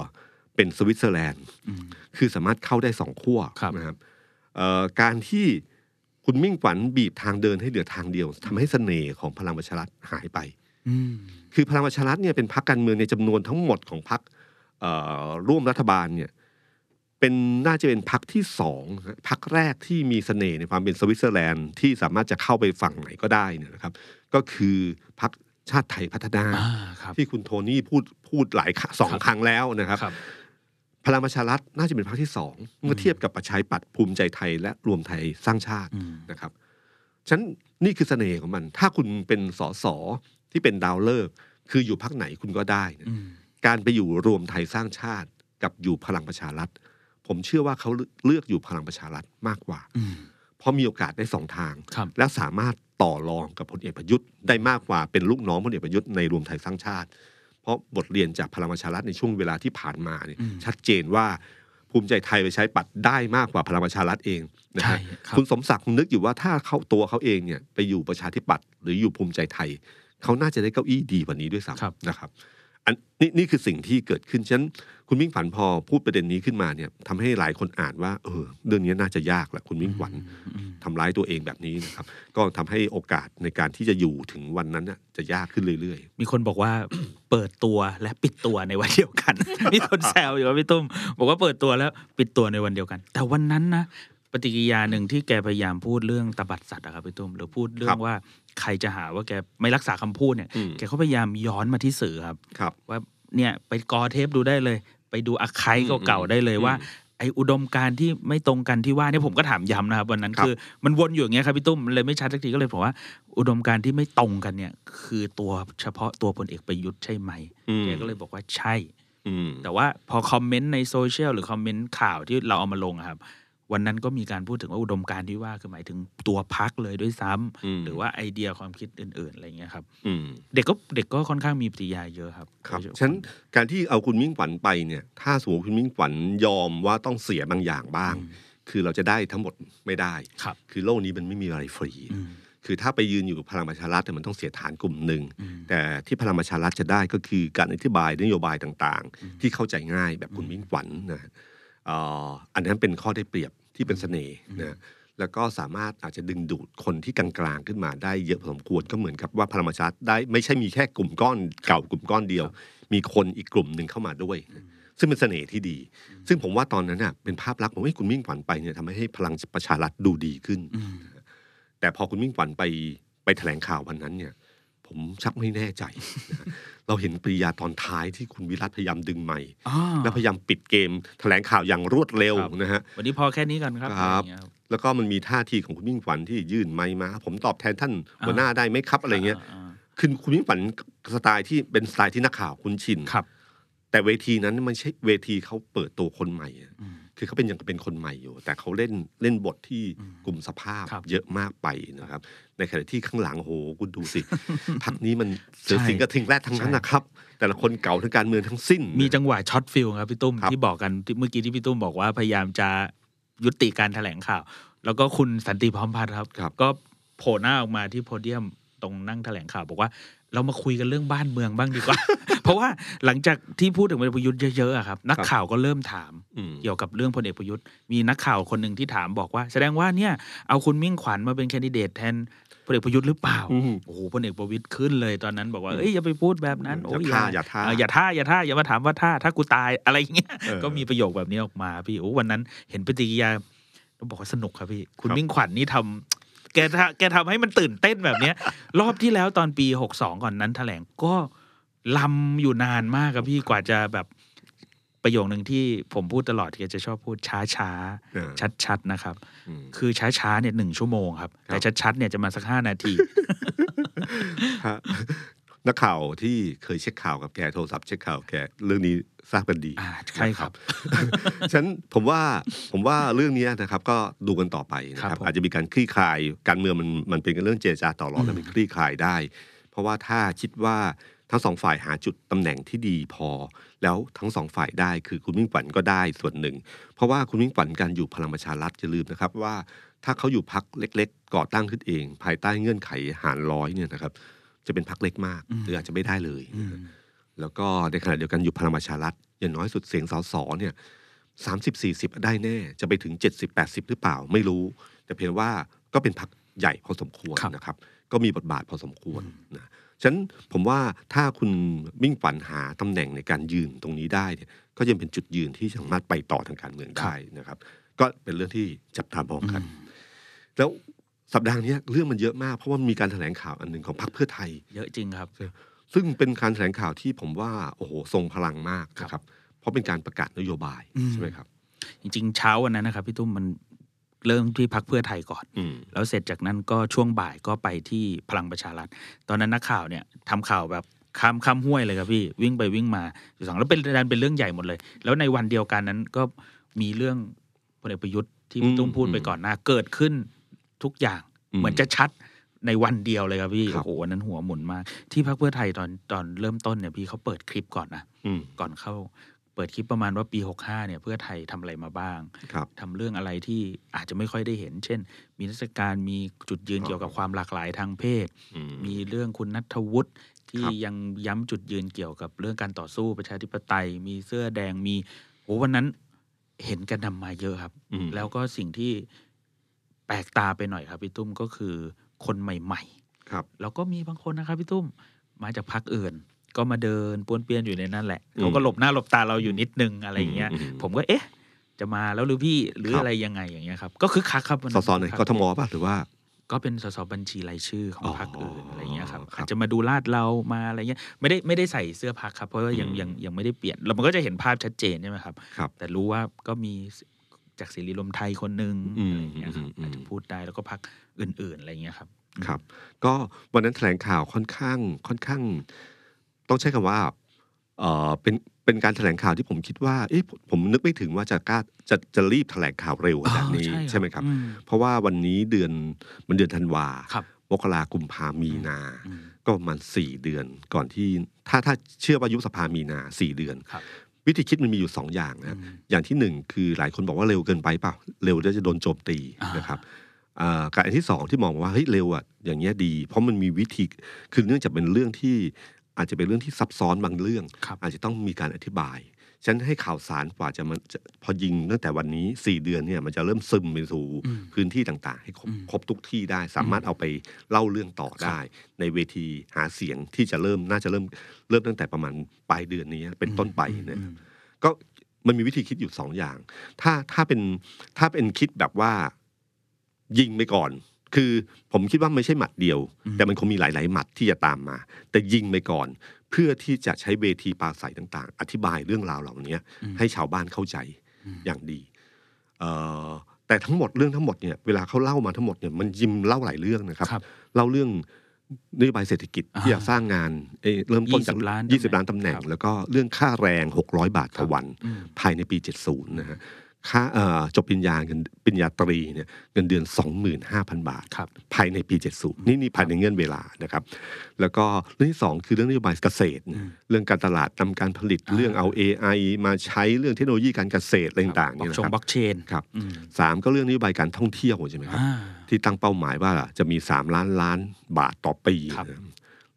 เป็นสวิตเซอร์แลนด์อืมคือสามารถเข้าได้สองขั้วครับนะครับเอ่อการที่คุณมิ่งขวัญบีบทางเดินให้เหลือทางเดียวทำให้เสน่ห์ของพลังประชารัฐหายไปอืมคือพลังประชารัฐเนี่ยเป็นพรรคการเมืองในจำนวนทั้งหมดของพรรคเอ่อ ร่วมรัฐบาลเนี่ยเป็นน่าจะเป็นพรรคที่สองนะพรรคแรกที่มีเสน่ห์ในความเป็นสวิตเซอร์แลนด์ที่สามารถจะเข้าไปฝั่งไหนก็ได้เนี่ยนะครับ ก็คือพรรคชาติไทยพัฒนาอ่าครับที่คุณโทนี่พูดพูดหลายครั้งสองครับครั้งแล้วนะครับครับพลังประชารัฐน่าจะเป็นพรรคที่สองเมื่อเทียบกับประชาธิปัตย์ภูมิใจไทย และรวมไทยสร้างชาติอืมนะครับฉะนันนี่คือเสน่ห์ของมัน ถ้าคุณเป็นสสที่เป็นดาวเลิกษ์คืออยู่พรรคไหนคุณก็ได้นะอืม การไปอยู่รวมไทยสร้างชาติกับอยู่พลังประชารัฐ ผมเชื่อว่าเขาเลือกอยู่พลังประชารัฐมากกว่าอืมเพราะมีโอกาสได้สองทางครับและสามารถต่อรองกับพลเอกประยุทธ์ได้มากกว่าเป็นลูกน้องพลเอกประยุทธ์ในรวมไทยสร้างชาติ เพราะบทเรียนจากพลังประชารัฐในช่วงเวลาที่ผ่านมาเนี่ยอืมชัดเจนว่าภูมิใจไทยไปใช้ปัดได้มากกว่าพลังประชารัฐเองนะใช่ฮะครับคุณสมศักดิ์นึกอยู่ว่าถ้าเขาตัวเขาเองเนี่ยไปอยู่ประชาธิปัตย์หรืออยู่ภูมิใจไทย เขาน่าจะได้เก้าอี้ดีกว่านี้ด้วยครับซ้ำนะครับ อันนี่นี่คือสิ่งที่เกิดขึ้นฉะนั้นคุณมิ่งขวัญพอพูดประเด็นนี้ขึ้นมาเนี่ยทำให้หลายคนอ่านว่า เออ เรื่องนี้น่าจะยากแหละคุณมิ่งขวัญอืมทำร้ายตัวเองแบบนี้นะครับ ก็ทำให้โอกาสในการที่จะอยู่ถึงวันนั้นน่ะจะยากขึ้นเรื่อยมีคนบอกว่าเปิดตัวและปิดตัวในวันเดียวกัน มีคนแซวอยู่ว่าพี่ตุ้มบอกว่าเปิดตัวแล้วปิดตัวในวันเดียวกัน แต่วันนั้นนะปฏิกิริยาหนึ่งที่แกพยายามพูดเรื่องตบัดสัตว์อะครับพี่ตุ้มหรือพูดเรื่อครังบว่า ใครจะหาว่าแกไม่รักษาคำพูดเนี่ยอืมแกก็พยายามย้อนมาที่สื่อครับๆครับว่าเนี่ยไปกอเทปดูได้เลย ไปดูอาคายอืมเก่าๆได้เลยอืมว่าไออุดมการณ์ที่ไม่ตรงกันที่ว่าเนี่ยผมก็ถามย้ำนะครับวันนั้นครับคือ มันวนอยู่อย่างเงี้ยครับพี่ตุ้มมันเลยไม่ชัดสักทีก็เลยบอกว่า อุดมการณ์ที่ไม่ตรงกันเนี่ย คือตัวเฉพาะตัวพลเอกประยุทธ์ใช่ไหมอืมแกก็เลยบอกว่าใช่อืมแต่ว่าพอคอมเมนต์ในโซเชียลหรือคอมเมนต์ข่าวที่เราเอามาลงอะครับ วันนั้นก็มีการพูดถึงว่าอุดมการณ์ที่ว่าคือหมายถึงตัวพรรคเลยด้วยซ้ำอืมหรือว่าไอเดียความคิดอื่น ๆ อะไรเงี้ยครับอืมเด็กก็เด็กก็ค่อนข้างมีปฏิกิริยาเยอะครับครับโดยเฉพาะฉะนันการที่เอาคุณมิ่งขวัญไปเนี่ย ถ้าสมมติคุณมิ่งขวัญยอมว่าต้องเสียบางอย่างบ้าง คือเราจะได้ทั้งหมดไม่ได้ครับคือโลกนี้มันไม่มีอะไรฟรีอืมคือถ้าไปยืนอยู่กับพลังประชารัฐเนี่ยมันต้องเสียฐานกลุ่มหนึ่งอืมแต่ที่พลังประชารัฐจะได้ก็คือการอธิบายนโยบายต่างๆ ที่เข้าใจง่ายแบบคุณมิ่งขวัญนะเอ่ออันนั้นเป็นข้อได้เปรียบ ที่เป็นเสน่ห์นะแล้วก็สามารถอาจจะดึงดูดคนที่กลางๆขึ้นมาได้เยอะพอสมควรก็เหมือนกับว่าพลังประชารัฐได้ไม่ใช่มีแค่กลุ่มก้อนเก่ากลุ่มก้อนเดียว มีคนอีกกลุ่มหนึ่งเข้ามาด้วย ซึ่งเป็นเสน่ห์ที่ดี ซึ่งผมว่าตอนนั้นน่ะเป็นภาพลักษณ์ผมว่าคุณมิ่งขวัญไปเนี่ยทำให้พลังประชารัฐดูดีขึ้นอืมแต่พอคุณมิ่งขวัญไปไปแถลงข่าววันนั้นเนี่ย ผผมชักไม่แน่ใจนะฮะเราเห็นปริยาตอนท้ายที่คุณวิรัตพยายามดึงไมค์อ๋อแล้วพยายามปิดเกมแถลงข่าวอย่างรวดเร็วครับนะฮะ วันนี้พอแค่นี้กันครับครับอะไรอย่างเงี้ยครับ แล้วก็มันมีท่าทีของคุณมิ่งขวัญที่ยื่นไมค์มา ผมตอบแทนท่านอ่าหัวหน้าได้ไหมครับอะไรเงี้ย คือคุณมิ่งขวัญสไตล์ที่เป็นสไตล์ที่นักข่าวคุ้นชินครับ แต่เวทีนั้นมันใช่เวทีเขาเปิดตัวคนใหม่อะอืม คือเขาเป็นยังเป็นคนใหม่อยู่ แต่เขาเล่นเล่นบทที่อืมกลุ่มสภาพครับเยอะมากไปนะครับ ในขณะที่ข้างหลังโอ้โหคุณดูสิพรรคนี้มันเสือใช่สิงห์กระทิงแรดทั้งนั้นใช่นะครับ แต่ละคนเก๋าทางการเมืองทั้งสิ้น มีจังหวะ shot feel ครับพี่ตุ้มครับที่บอกกันที่เมื่อกี้ที่พี่ตุ้มบอกว่าพยายามจะยุติการแถลงข่าว แล้วก็คุณสันติพร้อมพัฒน์ครับครับก็โผล่หน้าออกมาที่โพเดียมตรงนั่งแถลงข่าวบอกว่า เรามาคุยกันเรื่องบ้านเมืองบ้างดีกว่า เพราะว่าหลังจากที่พูดถึงพลเอกประยุทธ์เยอะๆอะครับ นักข่าวก็เริ่มถามอืมเกี่ยวกับเรื่องพลเอกประยุทธ์มีนักข่าวคนหนึ่งที่ถามบอกว่า แสดงว่าเนี่ยเอาคุณมิ่งขวัญมาเป็นแคนดิเดตแทนพลเอกประยุทธ์หรือเปล่าอืมโอ้โหพลเอกประวิตยขึ้นเลยตอนนั้นบอกว่าเอ้ยอย่าไปพูดแบบนั้นโอ้อย่าท่าอย่าท่าเอย่าท่าอย่าท่าอย่ามาถามว่าท่าถ้ากูตายอะไรอย่างเงี้ยเออก็มีประโยคแบบนี้ออกมาพี่โอ้วันนั้นเห็นปฏิกิริยาต้องบอกว่าสนุกครับพี่คุณครับมิ่งขวัญนี่ทำ แกทำแกทำให้มันตื่นเต้นแบบเนี้ย รอบที่แล้วตอนปีหกสองก่อนนั้นแถลงก็ลำอยู่นานมากครับพี่กว่าจะแบบประโยคหนึ่งที่ผมพูดตลอดแกจะชอบพูดช้าช้าเออชัดชัดๆนะครับอืมคือช้าช้าๆเนี่ยหนึ่งชั่วโมงครับครับแต่ชัดชัดๆเนี่ยจะมาสักห้านาทีฮะ นักข่าวที่เคยเช็คข่าวกับแกโทรศัพท์เช็คข่าวแกเรื่องนี้ทราบกันดีอ่าใช่ครับฉะนั้นผมว่าผมว่าเรื่องนี้นะครับก็ดูกันต่อไปนะคครัรับบผมอาจจะมีการคลี่คลายการเมืองมันมันเป็นเรื่องเจรจาต่อรองอืมแล้วมันคลี่คลายได้ เพราะว่าถ้าคิดว่าทั้งสองฝ่ายหาจุดตำแหน่งที่ดีพอ แล้วทั้งสองฝ่ายได้คือคุณมิ่งขวัญก็ได้ส่วนหนึ่ง เพราะว่าคุณมิ่งขวัญการอยู่พลังประชารัฐอย่าลืมนะครับว่าถ้าเขาอยู่พักเล็ก ๆ ก่อตั้งขึ้นเอง ภายใต้เงื่อนไขหารร้อยเนี่ยนะครับ จะเป็นพักเล็กมากอืมหรืออาจจะไม่ได้เลยอืมแล้วก็ในขณะเดียวกันอยู่พลังประชารัฐอย่างน้อยสุดเสียงสสเนี่ยสามสิบสี่สิบได้แน่ จะไปถึงเจ็ดสิบแปดสิบหรือเปล่าไม่รู้ แต่เพียงว่าก็เป็นพักใหญ่พอสมควรครับนะครับ ก็มีบทบาทพอสมควรนะฉะนั้นผมว่าถ้าคุณมิ่งฝันหาตำแหน่งในการยืนตรงนี้ได้เนี่ยก็ยังเป็นจุดยืนที่สามารถไปต่อทางการเมืองได้นะครับ ก็เป็นเรื่องที่จับตามองกัน แล้ว สัปดาห์เนี้ยเรื่องมันเยอะมาก เพราะว่ามีการแถลงข่าวอันหนึ่งของพรรคเพื่อไทย เยอะจริงครับ ซึ่งเป็นการแถลงข่าวที่ผมว่าโอ้โหทรงพลังมากนะครับ เพราะเป็นการประกาศนโยบายอืมใช่ไหมครับ จริง ๆ เช้าวันนั้นนะครับพี่ตุ้มมันเริ่มที่พักเพื่อไทยก่อนอืมแล้วเสร็จจากนั้นก็ช่วงบ่ายก็ไปที่พลังประชารัฐ ตอนนั้นนักข่าวเนี่ยทำข่าวแบบข้ามข้ามห้วยเลยครับพี่วิ่งไปวิ่งมาอยู่สองแล้วเป็นดันเป็นเรื่องใหญ่หมดเลย แล้วในวันเดียวกันนั้นก็มีเรื่องพลเอกประยุทธ์ที่พี่ตุ้มพูดไปก่อนหน้าเกิดขึ้น ทุกอย่างอืมเหมือนจะชัดในวันเดียวเลยครับพี่ครับโอ้โหวันนั้นหัวหมุนมาก ที่พักเพื่อไทยตอนตอนเริ่มต้นเนี่ยพี่เขาเปิดคลิปก่อนนะอืมก่อนเข้าเปิดคลิปประมาณว่าปี 65เนี่ยเพื่อไทยทำอะไรมาบ้างครับทำเรื่องอะไรที่อาจจะไม่ค่อยได้เห็น เช่น มีนิทรรศการมีจุดยืนอ๋อเกี่ยวกับความหลากหลายทางเพศอืมมีเรื่องคุณนัทวุฒิที่ครับยังย้ำจุดยืนเกี่ยวกับเรื่องการต่อสู้ประชาธิปไตย มีเสื้อแดงมีโอ้วันนั้นเห็นกันนำมาเยอะครับอืมแล้วก็สิ่งที่ แปลกตาไปหน่อยครับพี่ตุ้มก็คือคนใหม่ครับๆแล้วก็มีบางคนนะครับพี่ตุ้มมาจากพรรคอื่น ก็มาเดินป้วนเปี้ยนอยู่ในนั่นแหละอืมเขาก็หลบหน้าหลบตาเราอยู่นิดนึงอะไรอย่างเงี้ยอืมอืมผมก็เอ๊ะ จะมาแล้วหรือพี่หรือครับอะไรยังไงอย่างเงี้ยครับก็คือคักครับวันสนั้นสไหนคึกคัทมป่ะหรือว่าก็เป็นสสบัญชีรายชื่อของอ๋อพรรคอื่นอะไรเงี้ยครับครับอาจจะมาดูลาดเรามาอะไรเงี้ยไม่ได้ไม่ได้ใส่เสื้อพักครับเพราะว่ายังอืมยังยังไม่ได้เปลี่ยนเรามันก็จะเห็นภาพชัดเจนใช่ไหมครับครับแต่รู้ว่าก็มี จากศิริรวมไทยคนหนึ่งอืมอะไรเงี้ยครับอืมอืมอาจจะพูดได้แล้วก็พักอื่น ๆอะไรเงี้ยครับครับ ก็วันนั้นแถลงข่าวค่อนข้างค่อนข้าง ต้องใช้คำว่าเออเป็นเป็นการแถลงข่าวที่ผมคิดว่าเอ๊ะผมผมนึกไม่ถึงว่าจะกล้าจะจะรีบแถลงข่าวเร็วขนาดนี้อ๋อใช่ไหมครับอืเพราะว่าวันนี้เดือนมันเดือนธันวาครับมกรากุมภามีนาอืมก็ประมาณสี่เดือนก่อนที่ถ้าถ้าเชื่อว่ายุบสภามีนาสี่เดือนครับ วิธีคิดมันมีอยู่สองอย่างนะอืมอย่างที่หนึ่งคือหลายคนบอกว่าเร็วเกินไปเปล่าเร็วแล้วจะโดนโจมตีอ่านนะครับอ่ากับอันที่สองที่มองว่าเฮ้ยเร็วอะอย่างเงี้ยดี เพราะมันมีวิธีคือเนื่องจากเป็นเรื่องที่อาจจะเป็นเรื่องที่ซับซ้อนบางเรื่องครับอาจจะต้องมีการอธิบาย ฉะนันให้ข่าวสารกว่าจะมันจะพอยิงตั้งแต่วันนี้สี่เดือนเนี่ยมันจะเริ่มซึมไปสู่อืมพื้นที่ต่างๆ ให้ครบอืมครบทุกที่ได้ สามารถเอาไปเล่าเรื่องต่อได้ ในเวทีหาเสียงที่จะเริ่มน่าจะเริ่มเริ่มตั้งแต่ประมาณปลายเดือนนี้เป็นต้นไปเนี่ยอืมก็มันมีวิธีคิดอยู่สองอย่าง ถ้าถ้าเป็นถ้าเป็นคิดแบบว่ายิงไปก่อน คือผมคิดว่าไม่ใช่หมัดเดียวอืมแต่มันคงมีหลาย ๆ หมัดที่จะตามมา แต่ยิงไปก่อน เพื่อที่จะใช้เวทีปราศัยต่าง ๆ อธิบายเรื่องราวเหล่านี้ให้ชาวบ้านเข้าใจอย่างดีเอ่อแต่ทั้งหมดเรื่องทั้งหมดเนี่ยเวลาเขาเล่ามาทั้งหมดเนี่ยมันยิมเล่าหลายเรื่องนะครับครับเล่าเรื่องนโยบายเศรษฐกิจอ่าที่จะสร้างงานเอ่อเริ่มต้นจาก20 ล้าน20ล้านตำแหน่งครับแล้วก็เรื่องค่าแรง 600 บาทต่อวันอืมภายในปี 70 นะฮะ ค่าเอ่อจบปริญญาเงินปริญญาตรีเนี่ยเงินเดือน 25,000 บาทครับภายในปี 70 นี่นี่ภายในเงื่อนเวลานะครับ แล้วก็เรื่องที่สองคือเรื่องนโยบายเกษตรนะเรื่องการตลาดนำการผลิตอ่าเรื่องเอา AI มาใช้เรื่องเทคโนโลยีการเกษตรอะไรต่างๆเนี่ยกนะชงครับบล็อกเชนครับอืมสามก็เรื่องนโยบายการท่องเที่ยวใช่ไหมครับอ่าที่ตั้งเป้าหมายว่าจะมี 3 ล้านล้านบาทต่อปีครับนะ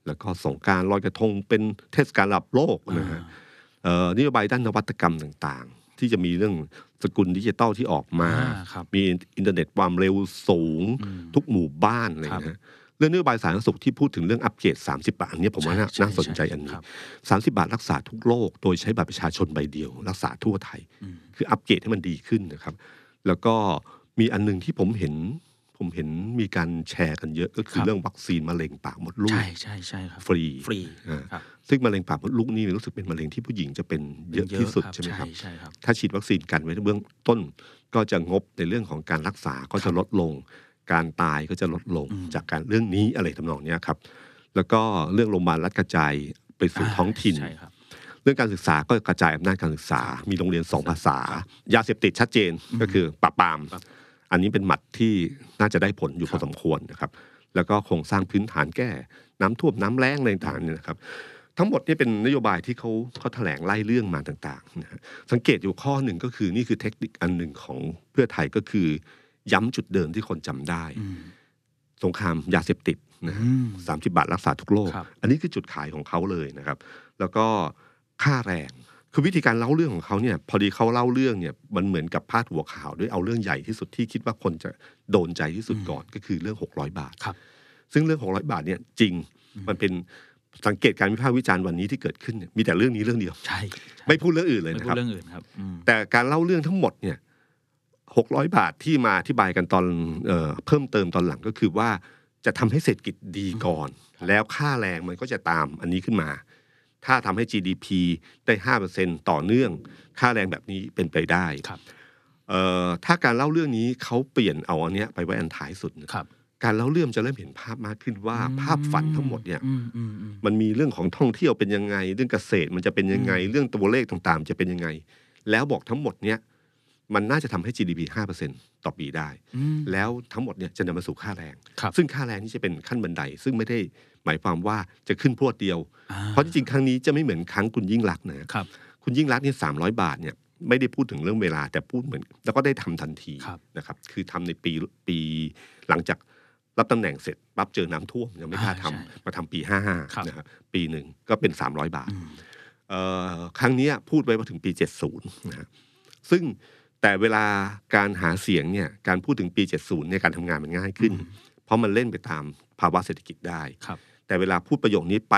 แล้วก็สงกรานต์ลอยกระทงเป็นเทศกาลระดับโลกนะฮะเอ่อนโยบายด้านนวัตกรรมต่างๆ ที่จะมีเรื่อง สกุลดิจิตอลที่ออกมาอ่าครับมีอินเทอร์เน็ตความเร็วสูงอืมทุกหมู่บ้านอะไรครับนะฮะเรื่องนโยบายสาธารณสุขที่พูดถึงเรื่องอัปเกรด30 บาทอันเนี้ยผมว่าน่าใช่น่าสนใจใช่อันนี้ครับ30 บาทรักษาทุกโรคโดยใช้บัตรประชาชนใบเดียว รักษาทั่วไทยอืมคืออัปเกรดให้มันดีขึ้นนะครับ แล้วก็มีอันหนึ่งที่ผมเห็น ผมเห็นมีการแชร์กันเยอะก็คือครับเรื่องวัคซีนมะเร็งปากมดลูกใช่ใช่ใช่ครับฟรีฟรีอ่าครับซึ่งมะเร็งปากมดลูกนี่รู้สึกเป็นมะเร็งที่ผู้หญิงจะเป็นเยอะที่สุดใช่ไหมครับใช่ครับถ้าฉีดวัคซีนกันไว้ในเบื้องต้น ก็จะงบในเรื่องของการรักษาก็จะลดลง การตายก็จะลดลงอืมจากการเรื่องนี้อะไรทำนองเนี้ยครับแล้วก็เรื่องโรงพยาบาลรัฐกระจายไปสู่ท้องถิ่นใช่ครับเรื่องการศึกษาก็กระจายอำนาจการศึกษา มีโรงเรียนสองภาษา ยาเสพติดชัดเจนก็คือปราบปรามครับ อันนี้เป็นหมัดที่น่าจะได้ผลอยู่คพรัอบสมควรนะครับ แล้วก็โครงสร้างพื้นฐานแก้ น้ำท่วมน้ำแล้งอะไรต่างๆเนี่ยนะครับ ทั้งหมดนี่เป็นนโยบายที่เขาเขาแถลงไล่เรื่องมาต่างๆนะฮะสังเกตอยู่ข้อหนึ่งก็คือนี่คือเทคนิคอันหนึ่งของเพื่อไทยก็คือ ย้ำจุดเดิมที่คนจำได้อืมสงครามยาเสพติดนะฮะอืมสามสิบาทรักษาทุกโรคครับอันนี้คือจุดขายของเขาเลยนะครับ แล้วก็ค่าแรง คือวิธีการเล่าเรื่องของเขาเนี่ยพอดีเขาเล่าเรื่องเนี่ยมันเหมือนกับพาดหัวข่าวด้วยเอาเรื่องใหญ่ที่สุดที่คิดว่าคนจะโดนใจที่สุดก่อนก็คือเรื่อง 600 บาทครับ ซึ่งเรื่อง 600 บาทเนี่ยจริงมันเป็นสังเกตการวิพากษ์วิจารณ์วันนี้ที่เกิดขึ้นเนี่ยมีแต่เรื่องนี้เรื่องเดียวใช่ใช่ไม่พูดเรื่องอื่นเลยไม่นะพูคดรับเรื่องอื่นครับอืมแต่การเล่าเรื่องทั้งหมดเนี่ยหกร้อยบาทที่มาอธิบายกันตอนเออเพิ่มเติมตอนหลังก็คือว่าจะทำให้เศรษฐกิจดีก่อน แล้วค่าแรงมันก็จะตามอันนี้ขึ้นมา ถ้าทำให้ GDP ได้ห้าเปอร์เซ็นต่อเนื่อง ค่าแรงแบบนี้เป็นไปได้ครับเอ่อถ้าการเล่าเรื่องนี้เขาเปลี่ยนเอาอันเนี้ยไปไว้อันท้ายสุดนะครับการเล่าเรื่องจะเริ่มเห็นภาพมากขึ้นว่า ภาพฝันทั้งหมดเนี่ยอืมอืมอืมมันมีเรื่องของท่องเที่ยวเป็นยังไง เรื่องเกษตรมันจะเป็นยังไง เรื่องตัวเลขต่างๆ จะเป็นยังไง แล้วบอกทั้งหมดเนี้ยมันน่าจะทำให้ GDP 5%ต่อปีได้อืมแล้วทั้งหมดเนี่ยจะนำมาสู่ค่าแรงครับซึ่งค่าแรงนี่จะเป็นขั้นบันได ซึ่งไม่ได้ หมายความว่าจะขึ้นพรวดเดียวอ่เพราะจริงๆครั้งนี้จะไม่เหมือนครั้งคุณยิ่งรักษณ์นะครับ คุณยิ่งรักษณ์นี่สามร้อยบาทเนี่ยไม่ได้พูดถึงเรื่องเวลาแต่พูดเหมือน แล้วก็ได้ทำทันทีครับนะครับ คือทำในปีปีหลังจากรับตำแหน่งเสร็จปั๊บเจอน้ำท่วมยังไม่กล้าทำอ่าใช่มาทำปีห้าห้าครับนะครับปีหนึ่งก็เป็นสามร้อยบาทอืมเอ่อครั้งเนี้ยพูดไว้ว่าถึงปี70นะฮะซึ่งแต่เวลาการหาเสียงเนี่ยการพูดถึงปี 70 เนี่ยการทำงานมันง่ายขึ้น เพราะมันเล่นไปตามภาวะเศรษฐกิจได้ครับ แต่เวลาพูดประโยคนี้ไป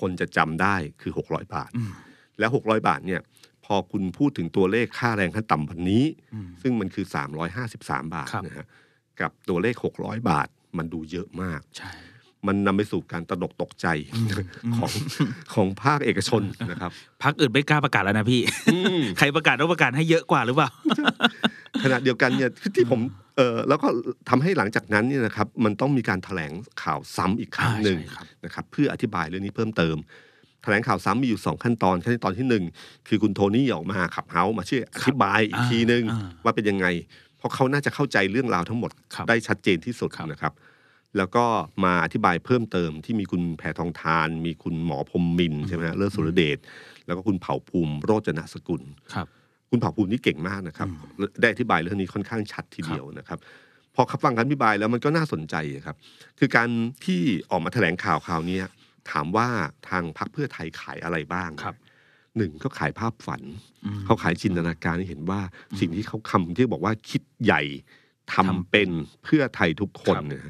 คนจะจำได้คือ 600 บาทอืมแล้ว 600 บาทเนี่ยพอคุณพูดถึงตัวเลขค่าแรงขั้นต่ำวันนี้อืมซึ่งมันคือ 353 บาทครับนะฮะกับตัวเลข 600 บาทมันดูเยอะมากใช่มันนำไปสู่การตระหนกตกใจของของภาคเอกชนนะครับพักอื่นไม่กล้าประกาศแล้วนะพี่อืมใครประกาศต้องประกาศให้เยอะกว่าหรือเปล่าขณะเดียวกันเนี่ยที่ผม เออแล้วก็ทำให้หลังจากนั้นเนี่ยนะครับมันต้องมีการแถลงข่าวซ้ำอีกครั้งหนึ่งอ่าใช่ครับนะครับเพื่ออธิบายเรื่องนี้เพิ่มเติมแถลงข่าวซ้ำมีอยู่สองขั้นตอนขั้นตอนที่หนึ่งคือคุณโทนี่ออกมาขับเฮาส์มาช่วยอธิบายอีกทีหนึ่งอ่าว่าเป็นยังไง เพราะเขาน่าจะเข้าใจเรื่องราวทั้งหมดครับได้ชัดเจนที่สุดครับนะครับ แล้วก็มาอธิบายเพิ่มเติมที่มีคุณแพทองทาน มีคุณหมอพรหมมินทร์ใช่ไหมฮะเลิศสุรเดชแล้วก็คุณเผ่าภูมิโรจนสกุลครับ คุณเผ่าภูมินี่เก่งมากนะครับ ได้อธิบายเรื่องนี้ค่อนข้างชัดทีเดียวนะครับ พอขับฟังการอธิบายแล้วมันก็น่าสนใจครับ คือการที่ออกมาแถลงข่าวข่าวเนี้ยถามว่าทางพรรคเพื่อไทยขายอะไรบ้างครับหนึ่งก็ขายภาพฝันอืมเขาขายจินตนาการให้เห็นว่าสิ่งที่เขาคำที่บอกว่าคิดใหญ่ทำทำเป็นเพื่อไทยทุกคนครับเนี่ย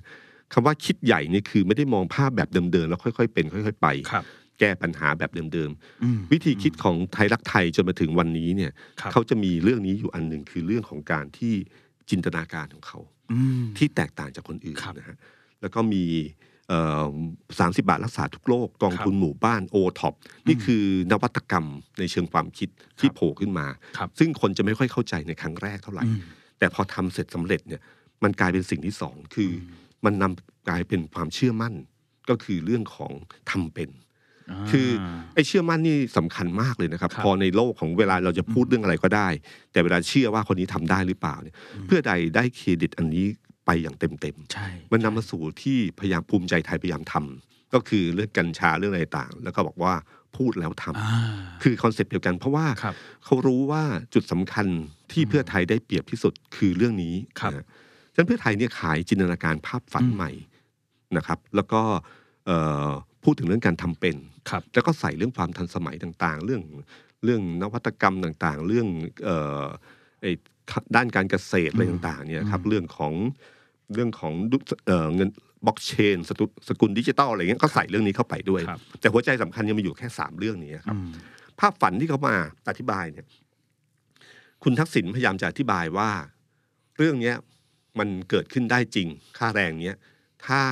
คำว่าคิดใหญ่นี่คือไม่ได้มองภาพแบบเดิมๆแล้วค่อยๆเป็น ค่อย ๆ ไปครับ แก้ปัญหาแบบเดิมอืมๆ วิธีคิดของไทยรักไทยจนมาถึงวันนี้เนี่ยครับเขาจะมีเรื่องนี้อยู่อันหนึ่งคือเรื่องของการที่จินตนาการของเขาออืมที่แตกต่างจากคนอื่นครับนะฮะแล้วก็มีสามสิบาทรักษาทุกโรคกองทุนหมู่บ้านโอท็อปนี่คือนวัตกรรมในเชิงความคิดที่โผล่ขึ้นมาครับซึ่งคนจะไม่ค่อยเข้าใจในครั้งแรกเท่าไหร่อืมแต่พอทำเสร็จสำเร็จเนี่ยมันกลายเป็นสิ่งที่สองคืออมันนำกลายเป็นความเชื่อมั่นก็คือเรื่องของทำเป็น คือไอ้เชื่อมั่นนี่สำคัญมากเลยนะครับครับ พอในโลกของเวลาเราจะพูดเรื่องอะไรก็ได้ แต่เวลาเชื่อว่าคนนี้ทำได้หรือเปล่าเนี่ยเพื่อใดได้เครดิตอันนี้ไปอย่างเต็มใช่ๆมันนำมาสู่ที่พยายามภูมิใจไทยพยายามทก็คือเรื่องกัญชาเรื่องอะไรต่าง แล้วก็บอกว่าพูดแล้วทำอ่าคือ concept เดียวกัน เพราะว่าครับเขารู้ว่าจุดสำคัญที่เพื่อไทยได้เปรียบที่สุดคือเรื่องนี้ครับนะฉะนั้นเพื่อไทยเนี่ยขายจินตนาการภาพฝันอืมใหม่นะครับ แล้วก็เอ่อ พูดถึงเรื่องการทำเป็นครับแล้วก็ใส่เรื่องความทันสมัยต่างๆ เรื่องเรื่องนวัตกรรมต่างๆ เรื่องเอ่อไอ้ด้านการเกษตรอะไรต่างๆเนี่ยครับเรื่องของเรื่องของดุเอ่อเงินบล็อกเชนสกุลดิจิตอลอะไรเงี้ยก็ใส่เรื่องนี้เข้าไปด้วยครับแต่หัวใจสำคัญยังมีอยู่แค่สามเรื่องนี้ครับอืมภาพฝันที่เขามาอธิบายเนี่ย คุณทักษิณพยายามจะอธิบายว่า เรื่องเนี้ยมันเกิดขึ้นได้จริง ค่าแรงเนี้ยถ้า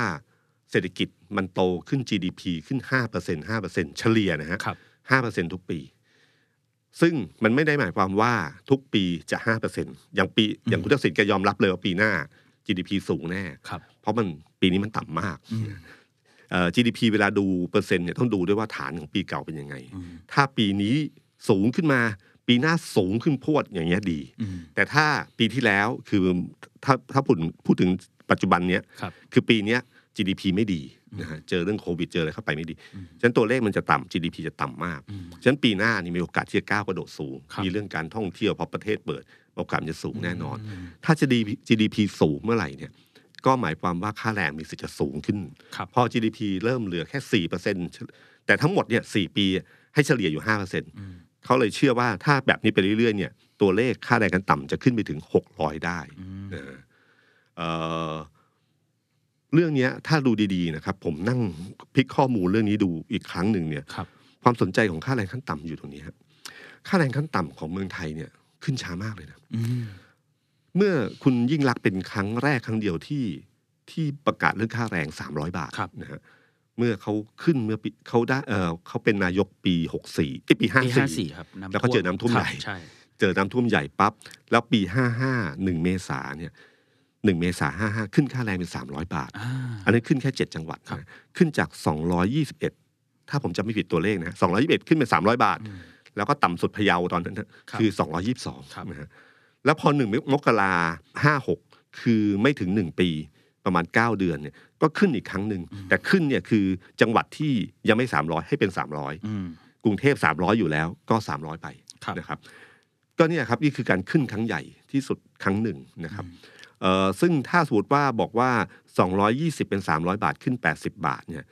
เศรษฐกิจมันโตขึ้น GDP ขึ้นห้าเปอร์เซ็นห้าเปอร์เซ็นเฉลี่ยนะฮะครับห้าเปอร์เซ็นทุกปี ซึ่งมันไม่ได้หมายความว่าทุกปีจะห้าเปอร์เซ็นอย่างปีอย่างคุณทักษิณแกยอมรับเลยว่าปีหน้า GDP สูงแน่ครับเพราะมันปีนี้มันต่ำมากอืมเอ่อ GDP เวลาดูเปอร์เซ็นต์เนี่ยต้องดูด้วยว่าฐานของปีเก่าเป็นยังไงอืมถ้าปีนี้สูงขึ้นมาปีหน้าสูงขึ้นพรวดอย่างเงี้ยดีอืมแต่ถ้าปีที่แล้วคือถ้าถ้าพูดพูดถึงปัจจุบันเนี้ยครับคือปีเนี้ย GDP ไม่ดีนะฮะเจอเรื่องโควิดเจออะไรเข้าไปไม่ดี ฉะนั้นตัวเลขมันจะต่ำ GDP จะต่ำมากอืมฉะนั้นปีหน้านี่มีโอกาสที่จะก้าวกระโดดสูงครับมีเรื่องการท่องเที่ยวพอประเทศเปิด โอกาสมันจะสูงแน่นอนมถ้าจะ GDP สูงเมื่อไหร่เนี่ยก็หมายความว่าค่าแรงมีสิทธิ์จะสูงขึ้นครับพอ GDP เริ่มเหลือแค่สี่เปอร์เซ็นแต่ทั้งหมดเนี่ยสี่ปีให้เฉลี่ยอยู่ห้าเปอร์เซ็นเขาเลยเชื่อว่าถ้าแบบนี้ไปเรื่อยๆเนี่ยตัวเลขค่าแรงกันต่ำจะขึ้นไปถึงหกร้อยได้นะ เอ่อเรื่องเนี้ยถ้าดูดีๆนะครับ ผมนั่งพลิกข้อมูลเรื่องนี้ดูอีกครั้งหนึ่งเนี่ยครับความสนใจของค่าแรงขั้นต่ำอยู่ตรงนี้ครับค่าแรงขั้นต่ำของเมืองไทยเนี่ยขึ้นช้ามากเลยนะอืมเมื่อคุณยิ่งรักษณ์เป็นครั้งแรกครั้งเดียวที่ที่ประกาศเรื่องค่าแรง300บาทครับนะฮะเมื่อเขาขึ้นเมื่อปีเขาได้เออเขาเป็นนายกปี64ปีปีห้า54สี่ครับำแล้วก็เจอน้ำท่วมครับใหญ่ใช่เจอน้ำท่วมใหญ่ปั๊บแล้วปี 55 1 เมษาเนี่ย 1 เมษา55ขึ้นค่าแรงเป็น 300 บาทอ่าอันนี้ขึ้นแค่ 7 จังหวัดครับนะขึ้นจาก 221 ถ้าผมจำไม่ผิดตัวเลขนะ221 ขึ้นเป็น 300 บาท แล้วก็ต่ำสุดพะเยาตอนนั้นนะครับคือครับ222นะฮะแล้วพอหนึ่งมกราห้าหกคือไม่ถึงหนึ่งปีประมาณ 9 เดือนเนี่ยก็ขึ้นอีกครั้งหนึ่งแต่ขึ้นเนี่ยคือจังหวัดที่ยังไม่ 300 ให้เป็น 300อืมกรุงเทพ 300 อยู่แล้วก็ 300 ไปครับนะครับ ก็เนี่ยครับนี่คือการขึ้นครั้งใหญ่ที่สุดครั้งหนึ่งนะครับเอ่อ ซึ่งถ้าสมมติว่าบอกว่า 220 เป็น 300 บาทขึ้น 80 บาทเนี่ย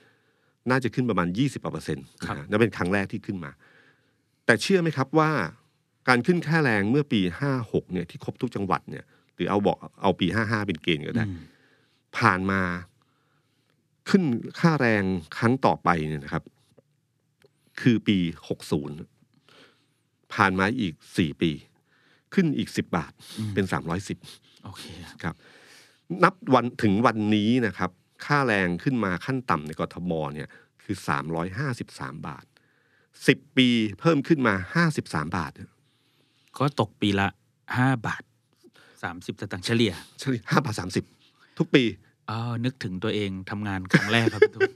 น่าจะขึ้นประมาณ 20เปอร์เซ็นต์ครับนะนั่นเป็นครั้งแรกที่ขึ้นมา แต่เชื่อไหมครับว่าการขึ้นค่าแรงเมื่อปี 56เนี่ยที่ครบทุกจังหวัดเนี่ยหรือเอาบอกเอาปี 55 เป็นเกณฑ์ก็ได้อืมผ่านมาขึ้นค่าแรงครั้งต่อไปเนี่ยนะครับ คือปี 60 ผ่านมาอีก 4 ปี ขึ้นอีก 10 บาทเป็น 310 โอเคครับ นับวันถึงวันนี้นะครับ ค่าแรงขึ้นมาขั้นต่ำในกทมเนี่ยคือ 353 บาท 10 ปีเพิ่มขึ้นมา 53 บาท ก็ตกปีละห้าบาทสามสิบสตางค์เฉลี่ยเฉลี่ย5บาท 30 ทุกปีอ๋อนึกถึงตัวเองทำงานครั้งแรกครับพี่ตุ้ม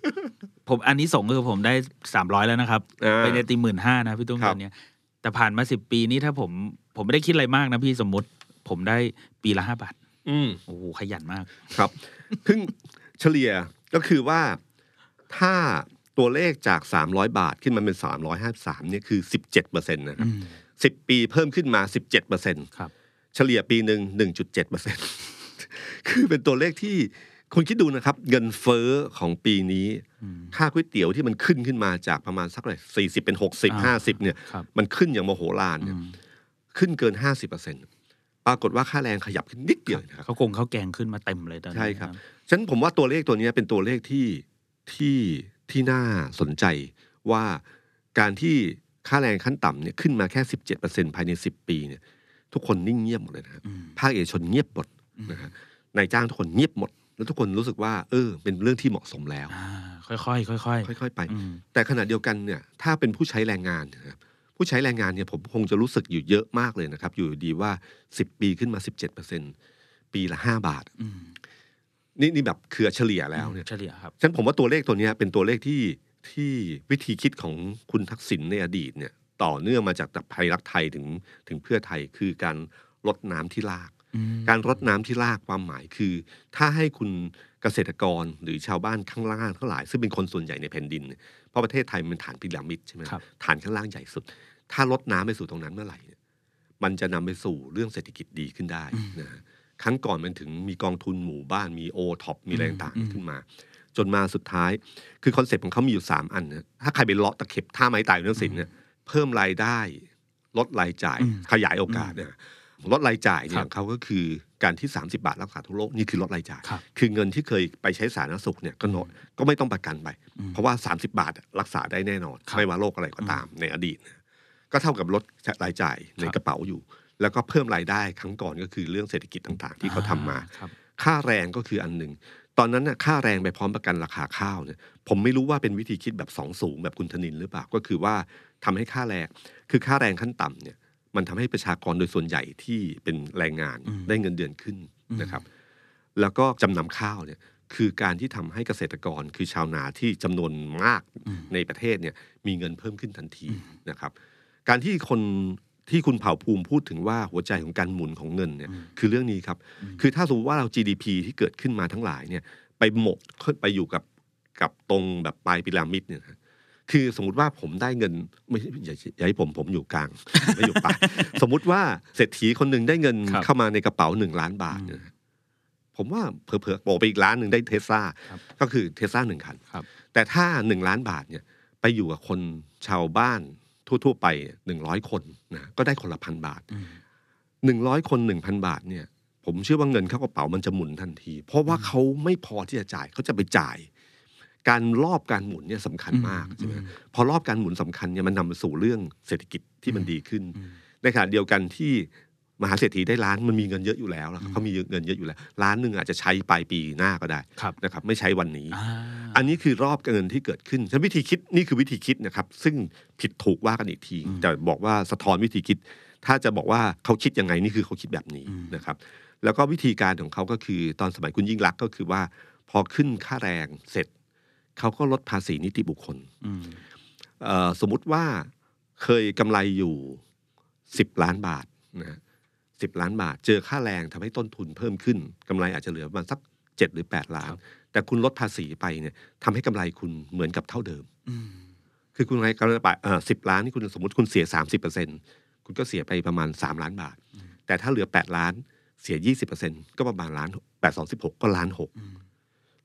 ผมอันนี้ส่งส์คือผมได้สามร้อยแล้วนะครับอ่าไปในตีหมื่นห้านะพี่ตุ้มครัตบอนเนี้ยแต่ผ่านมาสิบปีนี้ถ้าผมผมไม่ได้คิดอะไรมากนะพี่สมมติ ผมได้ปีละห้าบาทอืมโอ้โหขยันมากครับซึ่งเฉลี่ยก็คือว่าถ้าตัวเลขจาก 300 บาทขึ้นมาเป็น 353เนี่ยคือ 17เปอร์เซ็นต์นะครับอืมสิบปีเพิ่มขึ้นมา 17เปอร์เซ็นต์ครับ เฉลี่ยปีหนึ่ง1.7เปอร์เซ็นต์คือเป็นตัวเลขที่คุณคิดดูนะครับ เงินเฟ้อของปีนี้ ค่าก๋วยเตี๋ยวที่มันขึ้นขึ้นมาจากประมาณสักเลยสี่สิบเป็นหกสิบอ่าห้าสิบเนี่ยครับมันขึ้นอย่างโมโหลานเนี่ยขึ้นเกินห้าสิบเปอร์เซ็นต์ ปรากฏว่าค่าแรงขยับขึ้นนิดเดียวนะครับเขาคงเขาแกงขึ้นมาเต็มเลยตอนนี้ใช่ครับฉะนั้นผมว่าตัวเลขตัวเนี้ยเป็นตัวเลขที่ที่ที่น่าสนใจว่าการที่ค่าแรงขั้นต่ำเนี่ยขึ้นมาแค่สิบเจ็ดเปอร์เซ็นภายในสิบปีเนี่ยทุกคนนิ่งเงียบหมดเลยนะครับอืมภาคเอกชนเงียบหมดนะฮะนายจ้างทุกคนเงียบหมด แล้วทุกคนรู้สึกว่า เออ เป็นเรื่องที่เหมาะสมแล้วอ่าค่อยๆค่อยๆค่อยๆไปอืมแต่ขณะเดียวกันเนี่ย ถ้าเป็นผู้ใช้แรงงานนะครับ ผู้ใช้แรงงานเนี่ยผมคงจะรู้สึกอยู่เยอะมากเลยนะครับ อยู่ดีว่า 10 ปีขึ้นมา 17%ปีละ 5 บาทอืมนี่นี่แบบเครือเฉลี่ยแล้วเนี่ยเฉลี่ยครับฉะนันผมว่าตัวเลขตัวเนี้ยเป็นตัวเลขที่ที่วิธีคิดของคุณทักษิณในอดีตเนี่ย ต่อเนื่องมาจากไทยรักไทยถึงถึงเพื่อไทยคือการรดน้ำที่รากอืมการรดน้ำที่รากความหมายคือ ถ้าให้คุณเกษตรกรหรือชาวบ้านข้างล่างทั้งหลาย ซึ่งเป็นคนส่วนใหญ่ในแผ่นดิน เนี่ยเพราะประเทศไทยมันฐานพีระมิดใช่ไหมครับฐานข้างล่างใหญ่สุด ถ้ารดน้ำไปสู่ตรงนั้นเมื่อไหร่เนี่ยมันจะนำไปสู่เรื่องเศรษฐกิจดีขึ้นได้นะฮะครั้งก่อนมันถึงมีกองทุนหมู่บ้านมีโอท็อปมีอะไรต่างๆขึ้นมา จนมาสุดท้าย คือ concept ของเขามีอยู่ 3 อันนะถ้าใครไปเลาะตะเข็บท่าไม้ตายเรื่องสินเนี่ยเพิ่มรายได้ ลดรายจ่ายอืมขยายโอกาสเนี่ยลดรายจ่ายเนี่ครัยบเขาก็คือ การที่ 30 บาทรักษาทุกโรคนี่คือลดรายจ่ายครับคือเงินที่เคยไปใช้สาธารณสุขเนี่ยก็น้อยก็ไม่ต้องประกันไปอืมเพราะว่า 30 บาทรักษาได้แน่นอนครับไม่ว่าโรคอะไรก็ตามในอดีตนะก็เท่ากับลดรายจ่ายในกระเป๋าอยู่ แล้วก็เพิ่มรายได้ครั้งก่อนก็คือเรื่องเศรษฐกิจต่างๆ ที่เขาทำมาครับค่าแรงก็คืออันหนึ่งตอนนั้นน่ะค่าแรงไปพร้อมประกันราคาข้าวเนี่ยผมไม่รู้ว่าเป็นวิธีคิดแบบสองสูงแบบคุณธนินหรือเปล่าก็คือว่าทำให้ค่าแรงคือค่าแรงขั้นต่ำเนี่ย มันทำให้ประชากรโดยส่วนใหญ่ที่เป็นแรงงานอืมได้เงินเดือนขึ้นอืมนะครับ แล้วก็จำนำข้าวเนี่ยคือการที่ทำให้เกษตรกรคือชาวนาที่จำนวนมากอืมในประเทศเนี่ยมีเงินเพิ่มขึ้นทันทีนะครับ การที่คนที่คุณเผ่าภูมิพูดถึงว่าหัวใจของการหมุนของเงินเนี่ยอืมคือเรื่องนี้ครับ คือถ้าสมมติว่าเรา GDP ที่เกิดขึ้นมาทั้งหลายเนี่ยไปหมกไปอยู่กับกับตรงแบบปลายพีระมิดเนี่ยนะ คือสมมติว่าผมได้เงินไม่อย่าอย่าให้ผมผมอยู่กลางไม่อยู่ปลายสมมุติว่าเศรษฐีคนหนึ่งได้เงินครับเข้ามาในกระเป๋าหนึ่งล้านบาทเนี่ยนะผมว่าเผลอๆโปะไปอีกล้านหนึ่งได้เทสลาครับก็คือเทสลาหนึ่งคันครับแต่ถ้าหนึ่งล้านบาทเนี่ย ไปอยู่กับคนชาวบ้านทั่ว ๆ ไปหนึ่งร้อยคนนะก็ได้คนละพันบาทอืมหนึ่งร้อยคนหนึ่งพันบาทเนี่ย ผมเชื่อว่าเงินเข้ากระเป๋ามันจะหมุนทันที เพราะว่าเขาไม่พอที่จะจ่ายเขาจะไปจ่าย การรอบการหมุนเนี่ยสำคัญมากใช่ไหมอืมพอรอบการหมุนสำคัญเนี่ยมันนำไปสู่เรื่องเศรษฐกิจที่มันดีขึ้นอืมในขณะเดียวกันที่มหาเศรษฐีได้ล้านมันมีเงินเยอะอยู่แล้วนะครับเขามีเงินเยอะอยู่แล้วล้านหนึ่งอาจจะใช้ปลายปีหน้าก็ได้ครับนะครับไม่ใช้วันนี้อ่าอันนี้คือรอบเงินที่เกิดขึ้นฉะนันวิธีคิดนี่คือวิธีคิดนะครับ ซึ่งผิดถูกว่ากันอีกทีแต่บอกว่าสะท้อนวิธีคิด ถ้าจะบอกว่าเขาคิดยังไงนี่คือเขาคิดแบบนี้นะครับแล้วก็วิธีการของเขาก็คือตอนสมัยคุณยิ่งรักษณ์ก็คือว่า พอขึ้นค่าแรงเสร็จ เขาก็ลดภาษีนิติบุคคลอืมเอ่อสมมุติว่าเคยกำไรอยู่สิบล้านบาทนะสิบล้านบาท เจอค่าแรงทำให้ต้นทุนเพิ่มขึ้นกำไรอาจจะเหลือประมาณสักเจ็ดหรือแปดล้าน แต่คุณลดภาษีไปเนี่ยทำให้กำไรคุณเหมือนกับเท่าเดิมอืมคือคุณกำไรกำไรไปเออสิบล้านนี่คุณสมมติคุณเสียสามสิบเปอร์เซ็นคุณก็เสียไปประมาณสามล้านบาท แต่ถ้าเหลือแปดล้านเสียยี่สิบเปอร์เซ็นก็ประมาณล้านแปดสองสิบหกก็ล้านหกอืม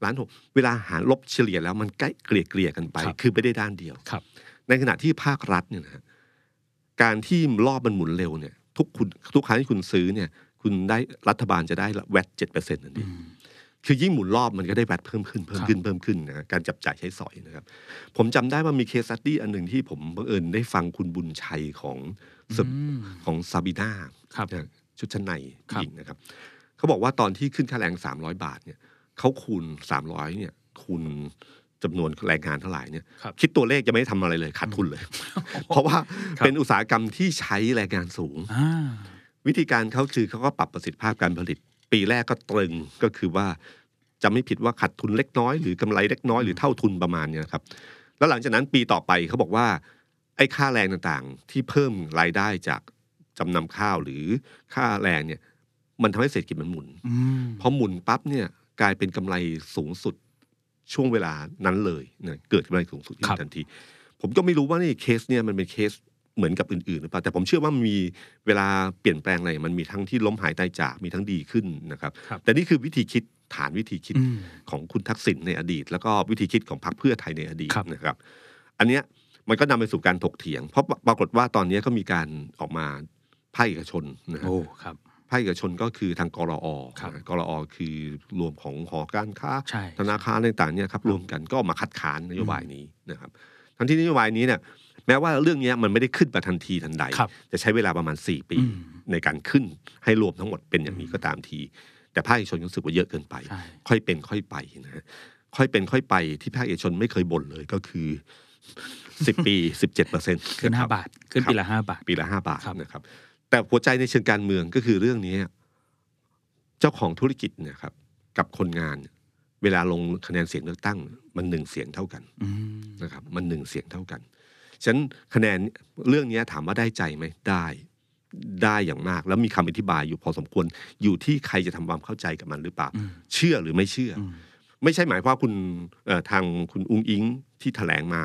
ล้านหกเวลาหารลบเฉลี่ยแล้วมันใกล้เกลี่ยเกลี่ยกันไปครับคือไม่ได้ด้านเดียวครับ ในขณะที่ภาครัฐเนี่ยนะฮะการที่รอบมันหมุนเร็วเนี่ย ทุกคุณทุกครั้งที่คุณซื้อเนี่ย คุณได้รัฐบาลจะได้แวดเจ็ดเปอร์เซ็นต์นั่นเองอืมคือยิ่งหมุนรอบมันก็ได้แวดเพิ่มขึ้นเพิ่มครับขึ้นเพิ่มขึ้นนะการจับจ่ายใช้สอยนะครับ ผมจำได้ว่ามีเคสสตี้อันหนึ่งที่ผมบังเอิญได้ฟังคุณบุญชัยของสอืมของซาบีนาครับนะชุดชั้นในครับหญิงนะครับ เขาบอกว่าตอนที่ขึ้นค่าแรงสามร้อยบาทเนี่ย เขาคูณสามร้อยเนี่ยคูณจำนวนแรงงานเท่าไหร่เนี่ยครับคิดตัวเลขจะไม่ได้ทำอะไรเลยขาดทุนเลย เพราะว่าครับเป็นอุตสาหกรรมที่ใช้แรงงานสูงอ่าวิธีการเขาคือเขาก็ปรับประสิทธิภาพการผลิต ปีแรกก็ตรึงก็คือว่าจะไม่ผิดว่าขาดทุนเล็กน้อยหรือกำไรเล็กน้อยหรือเท่าทุนประมาณเนี้ยครับ แล้วหลังจากนั้นปีต่อไปเขาบอกว่า ไอ้ค่าแรงต่างๆ ที่เพิ่มรายได้จากจำนำข้าวหรือค่าแรงเนี่ย มันทำให้เศรษฐกิจมันหมุนอืมพอหมุนปั๊บเนี่ย กลายเป็นกำไรสูงสุดช่วงเวลานั้นเลยเนี่ยเกิดกำไรสูงสุดขึ้นทันที ผมก็ไม่รู้ว่านี่เคสเนี่ยมันเป็นเคสเหมือนกับอื่นๆหรือเปล่าแต่ผมเชื่อว่ามันมีเวลาเปลี่ยนแปลงอะไรมันมีทั้งที่ล้มหายตายจากมีทั้งดีขึ้นนะครับครับแต่นี่คือวิธีคิดฐานวิธีคิดอืมของคุณทักษิณในอดีต แล้วก็วิธีคิดของพรรคเพื่อไทยในอดีตครับนะครับ อันเนี้ยมันก็นำไปสู่การถกเถียง เพราะปรากฏว่าตอนนี้ก็มีการออกมาภาคเอกชนนะฮะโอ้ครับ ภาคเอกชนก็คือทางกรอครับนะกรอคือรวมของหอการค้าใช่ธนาคารต่างๆเนี่ยครับรวมกันก็ออกมาคัดค้านนโยบายนี้นะครับทั้งที่นโยบายนี้เนี่ยแม้ว่าเรื่องเนี้ยมันไม่ได้ขึ้นมาทันทีทันใดครับจะใช้เวลาประมาณ 4 ปีอืมในการขึ้นให้รวมทั้งหมดเป็นอย่างนี้ก็ตามที แต่ภาคเอกชนรู้สึกว่าเยอะเกินไปใช่ค่อยเป็นค่อยไปนะฮะค่อยเป็นค่อยไปที่ภาคเอกชนไม่เคยบ่นเลยก็คือสิบปีสิบเจ็ดเปอร์เซ็นต์ขึ้นห้าบาท ขึ้นปีละห้าบาท ปีละห้าบาทครับนะครับ แต่หัวใจในเชิงการเมืองก็คือเรื่องนี้ เจ้าของธุรกิจเนี่ยครับ กับคนงาน เวลาลงคะแนนเสียงเลือกตั้ง มันหนึ่งเสียงเท่ากันอืมนะครับ มันหนึ่งเสียงเท่ากันฉะนั้นคะแนนเรื่องนี้ถามว่าได้ใจไหมได้ได้อย่างมาก แล้วมีคำอธิบายอยู่พอสมควรอยู่ที่ใครจะทำความเข้าใจกับมันหรือเปล่าอืมเชื่อหรือไม่เชื่อออืมไม่ใช่หมายความว่าคุณเอ่อทางคุณอุ้งอิงที่แถลงมา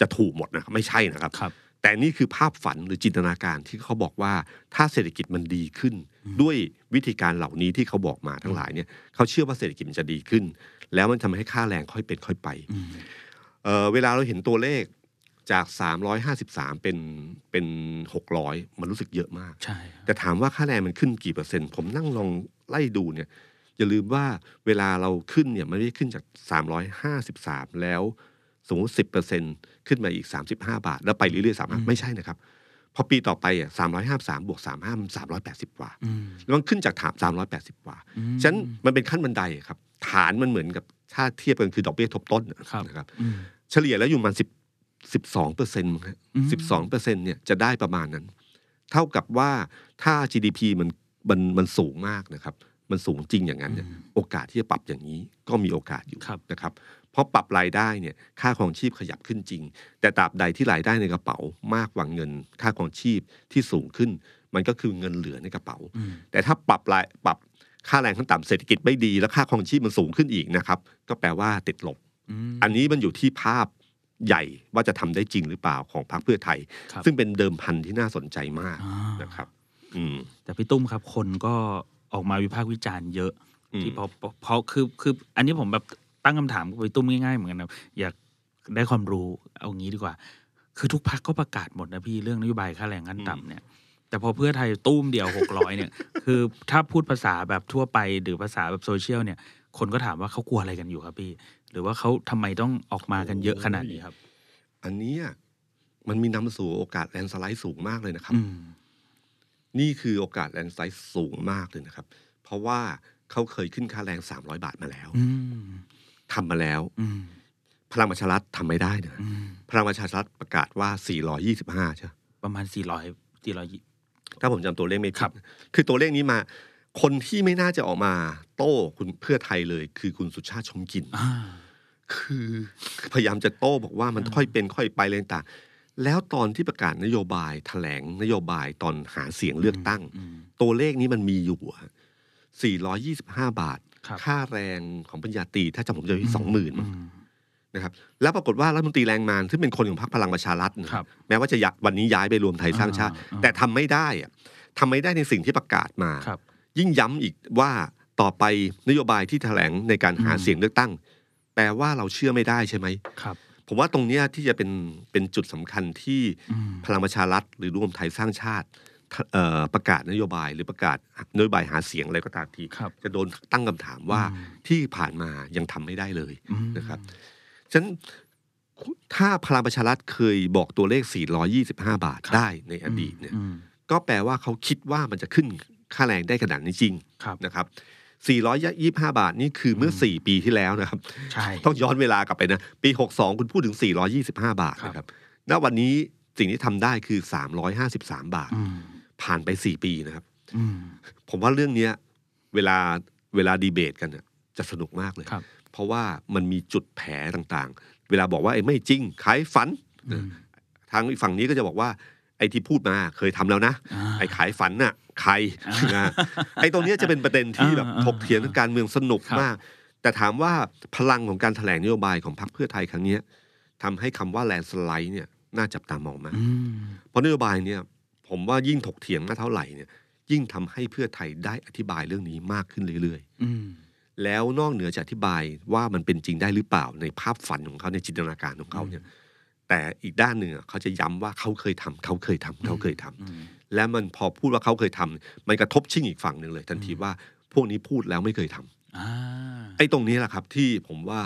จะถูกหมดนะครับ ไม่ใช่นะครับครับ แต่นี่คือภาพฝันหรือจินตนาการที่เขาบอกว่าถ้าเศรษฐกิจมันดีขึ้น ด้วยวิธีการเหล่านี้ที่เขาบอกมาทั้งหลายเนี่ยเขาเชื่อว่าเศรษฐกิจมันจะดีขึ้น แล้วมันทำให้ค่าแรงค่อยเป็นค่อยไปอืมเอ่อเวลาเราเห็นตัวเลขจาก 353 เป็นเป็น 600 มันรู้สึกเยอะมาก ใช่ แต่ถามว่าค่าแรงมันขึ้นกี่เปอร์เซ็นต์ ผมนั่งลองไล่ดูเนี่ย อย่าลืมว่าเวลาเราขึ้นเนี่ย มันไม่ได้ขึ้นจาก 353 แล้ว สมมติ 10เปอร์เซ็น ขึ้นมาอีก 35 บาท แล้วไปเรื่อยๆสามไม่ใช่นะครับ พอปีต่อไปอะ353บวก35มัน380กว่าอืมแล้วมันขึ้นจากถาม380กว่าอืมฉะนั้นมันเป็นขั้นบันไดครับ ฐานมันเหมือนกับถ้าเทียบกันคือดอกเบี้ยทบต้นครับนะครับอืมเฉลี่ยแล้วอยู่ประมาณสิบสิบสองเปอร์เซ็นต์อืมสิบสองเปอร์เซ็นต์เนี่ยจะได้ประมาณนั้น เท่ากับว่าถ้า GDP มันมันมันสูงมากนะครับ มันสูงจริงอย่างนั้นเนี่ยโอกาสที่จะปรับอย่างนี้ก็มีโอกาสอยู่ครับนะครับ เพราะปรับรายได้เนี่ยค่าครองชีพขยับขึ้นจริง แต่ตราบใดที่รายได้ในกระเป๋ามากกว่าเงิน ค่าครองชีพที่สูงขึ้น มันก็คือเงินเหลือในกระเป๋าอืมแต่ถ้าปรับรายปรับค่าแรงขั้นต่ำเศรษฐกิจไม่ดี แล้วค่าครองชีพมันสูงขึ้นอีกนะครับ ก็แปลว่าติดลบอืมอันนี้มันอยู่ที่ภาพใหญ่ว่าจะทำได้จริงหรือเปล่าของพรรคเพื่อไทยครับซึ่งเป็นเดิมพันที่น่าสนใจมากอ่านะครับอืมแต่พี่ตุ้มครับคนก็ออกมาวิพากษ์วิจารณ์เยอะอืมที่เพราะเพราะเพราะคือคืออันนี้ผมแบบ ตั้งคำถามกับพี่ตุ้มง่ายๆ เหมือนกันนะอยากได้ความรู้เอางี้ดีกว่า คือทุกพรรคก็ประกาศหมดนะพี่เรื่องนโยบายค่าแรงขั้นต่ำเนี่ย แต่พอเพื่อไทยตูมเดียวหกร้อยเนี่ย คือถ้าพูดภาษาแบบทั่วไปหรือภาษาแบบโซเชียลเนี่ย คนก็ถามว่าเขากลัวอะไรกันอยู่ครับพี่ หรือว่าเขาทำไมต้องออกมากันเยอะขนาดนี้ครับ อันเนี้ยมันมีนำมาสู่โอกาส landslide สูงมากเลยนะครับอืมนี่คือโอกาส landslide สูงมากเลยนะครับ เพราะว่าเขาเคยขึ้นค่าแรง300บาทมาแล้วอืม ทำมาแล้วอืมพลังประชารัฐทำไม่ได้นะอืมพลังประชารัฐประกาศว่า 425 ใช่ไหมประมาณสี่ร้อยสี่ร้อยถ้าผมจำตัวเลขไม่ครัผิดบคือตัวเลขนี้มา คนที่ไม่น่าจะออกมา โต้คุณเพื่อไทยเลย คือคุณสุชาติชมกลินอ่าคือพยายามจะโต้บอกว่ามันค่อยเป็นค่อยไปอะไรต่างๆแล้วตอนที่ประกาศนโยบายแถลงนโยบายตอนหาเสียงเลือกตั้งอืมตัวเลขนี้มันมีอยู่อะ425 บาท ครับ ค่าแรงของปริญญาตรีถ้าจำผมจะมีสองหมื่นอืม นะครับแล้วปรากฏว่ารัฐมนตรีแรงงานซึ่งเป็นคนของพรรคพลังประชารัฐนะครับ แม้ว่าจะยะวันนี้ย้ายไปรวมไทยสร้างชาติ อ่าอ่าแต่ทำไม่ได้อะทำไม่ได้ในสิ่งที่ประกาศมา ครับ ยิ่งย้ำอีกว่าต่อไปนโยบายที่แถลงในการหาอืม เสียงเลือกตั้ง แปลว่าเราเชื่อไม่ได้ใช่ไหม ครับผมว่าตรงเนี้ยที่จะเป็นเป็นจุดสำคัญที่อืมพลังประชารัฐหรือรวมไทยสร้างชาติเอ่อ ประกาศนโยบายหรือประกาศนโยบายหาเสียงอะไรก็ตามทีครับจะโดนตั้งคำถามว่าอืมที่ผ่านมายังทำไม่ได้เลยอืมนะครับฉะนั้นถ้าพลังประชารัฐเคยบอกตัวเลข 425 บาทได้ในอดีตเนี่ยอืมก็แปลว่าเขาคิดว่ามันจะขึ้นค่าแรงได้ขนาดนี้จริงครับนะครับ 425 บาทนี่คือเมื่อ 4 ปีที่แล้วนะครับใช่ต้องย้อนเวลากลับไปนะ ปี 62 คุณพูดถึง 425 บาทครับนะครับ ณ วันนี้สิ่งที่ทำได้คือ 353 บาทอืม ผ่านไป4ปีนะครับอืมผมว่าเรื่องเนี้ย เวลาเวลาดีเบตกันเนี่ยจะสนุกมากเลยครับเพราะว่ามันมีจุดแผลต่างๆ เวลาบอกว่าไอ้ไม่จริงขายฝันอืมทางอีกฝั่งนี้ก็จะบอกว่า ไอ้ที่พูดมาเคยทำแล้วนะอ่าไอ้ขายฝันน่ะ ใครอ่านะไอ้ตรงเนี้ยจะเป็นประเด็นที่แบบอ่าถกเถียงทางการเมืองสนุกครับมาก แต่ถามว่าพลังของการแถลงนโยบายของพรรคเพื่อไทยครั้งเนี้ยทำให้คำว่าแลนสไลด์เนี่ยน่าจับตามองมากอืมเพราะนโยบายเนี่ย ผมว่ายิ่งถกเถียงมากเท่าไหร่เนี่ย ยิ่งทำให้เพื่อไทยได้อธิบายเรื่องนี้มากขึ้นเรื่อยๆอืมแล้วนอกเหนือจากอธิบายว่ามันเป็นจริงได้หรือเปล่าในภาพฝันของเขาในจินตนาการของเขาเนี่ย แต่อีกด้านหนึ่งอะเขาจะย้ำว่าเขาเคยทำเขาเคยทำเขาเคยทำอืมและมันพอพูดว่าเขาเคยทำมันกระทบชิ่งอีกฝั่งหนึ่งเลย ทันทีว่าพวกนี้พูดแล้วไม่เคยทำอ่าไอ้ตรงนี้แหละครับที่ผมว่า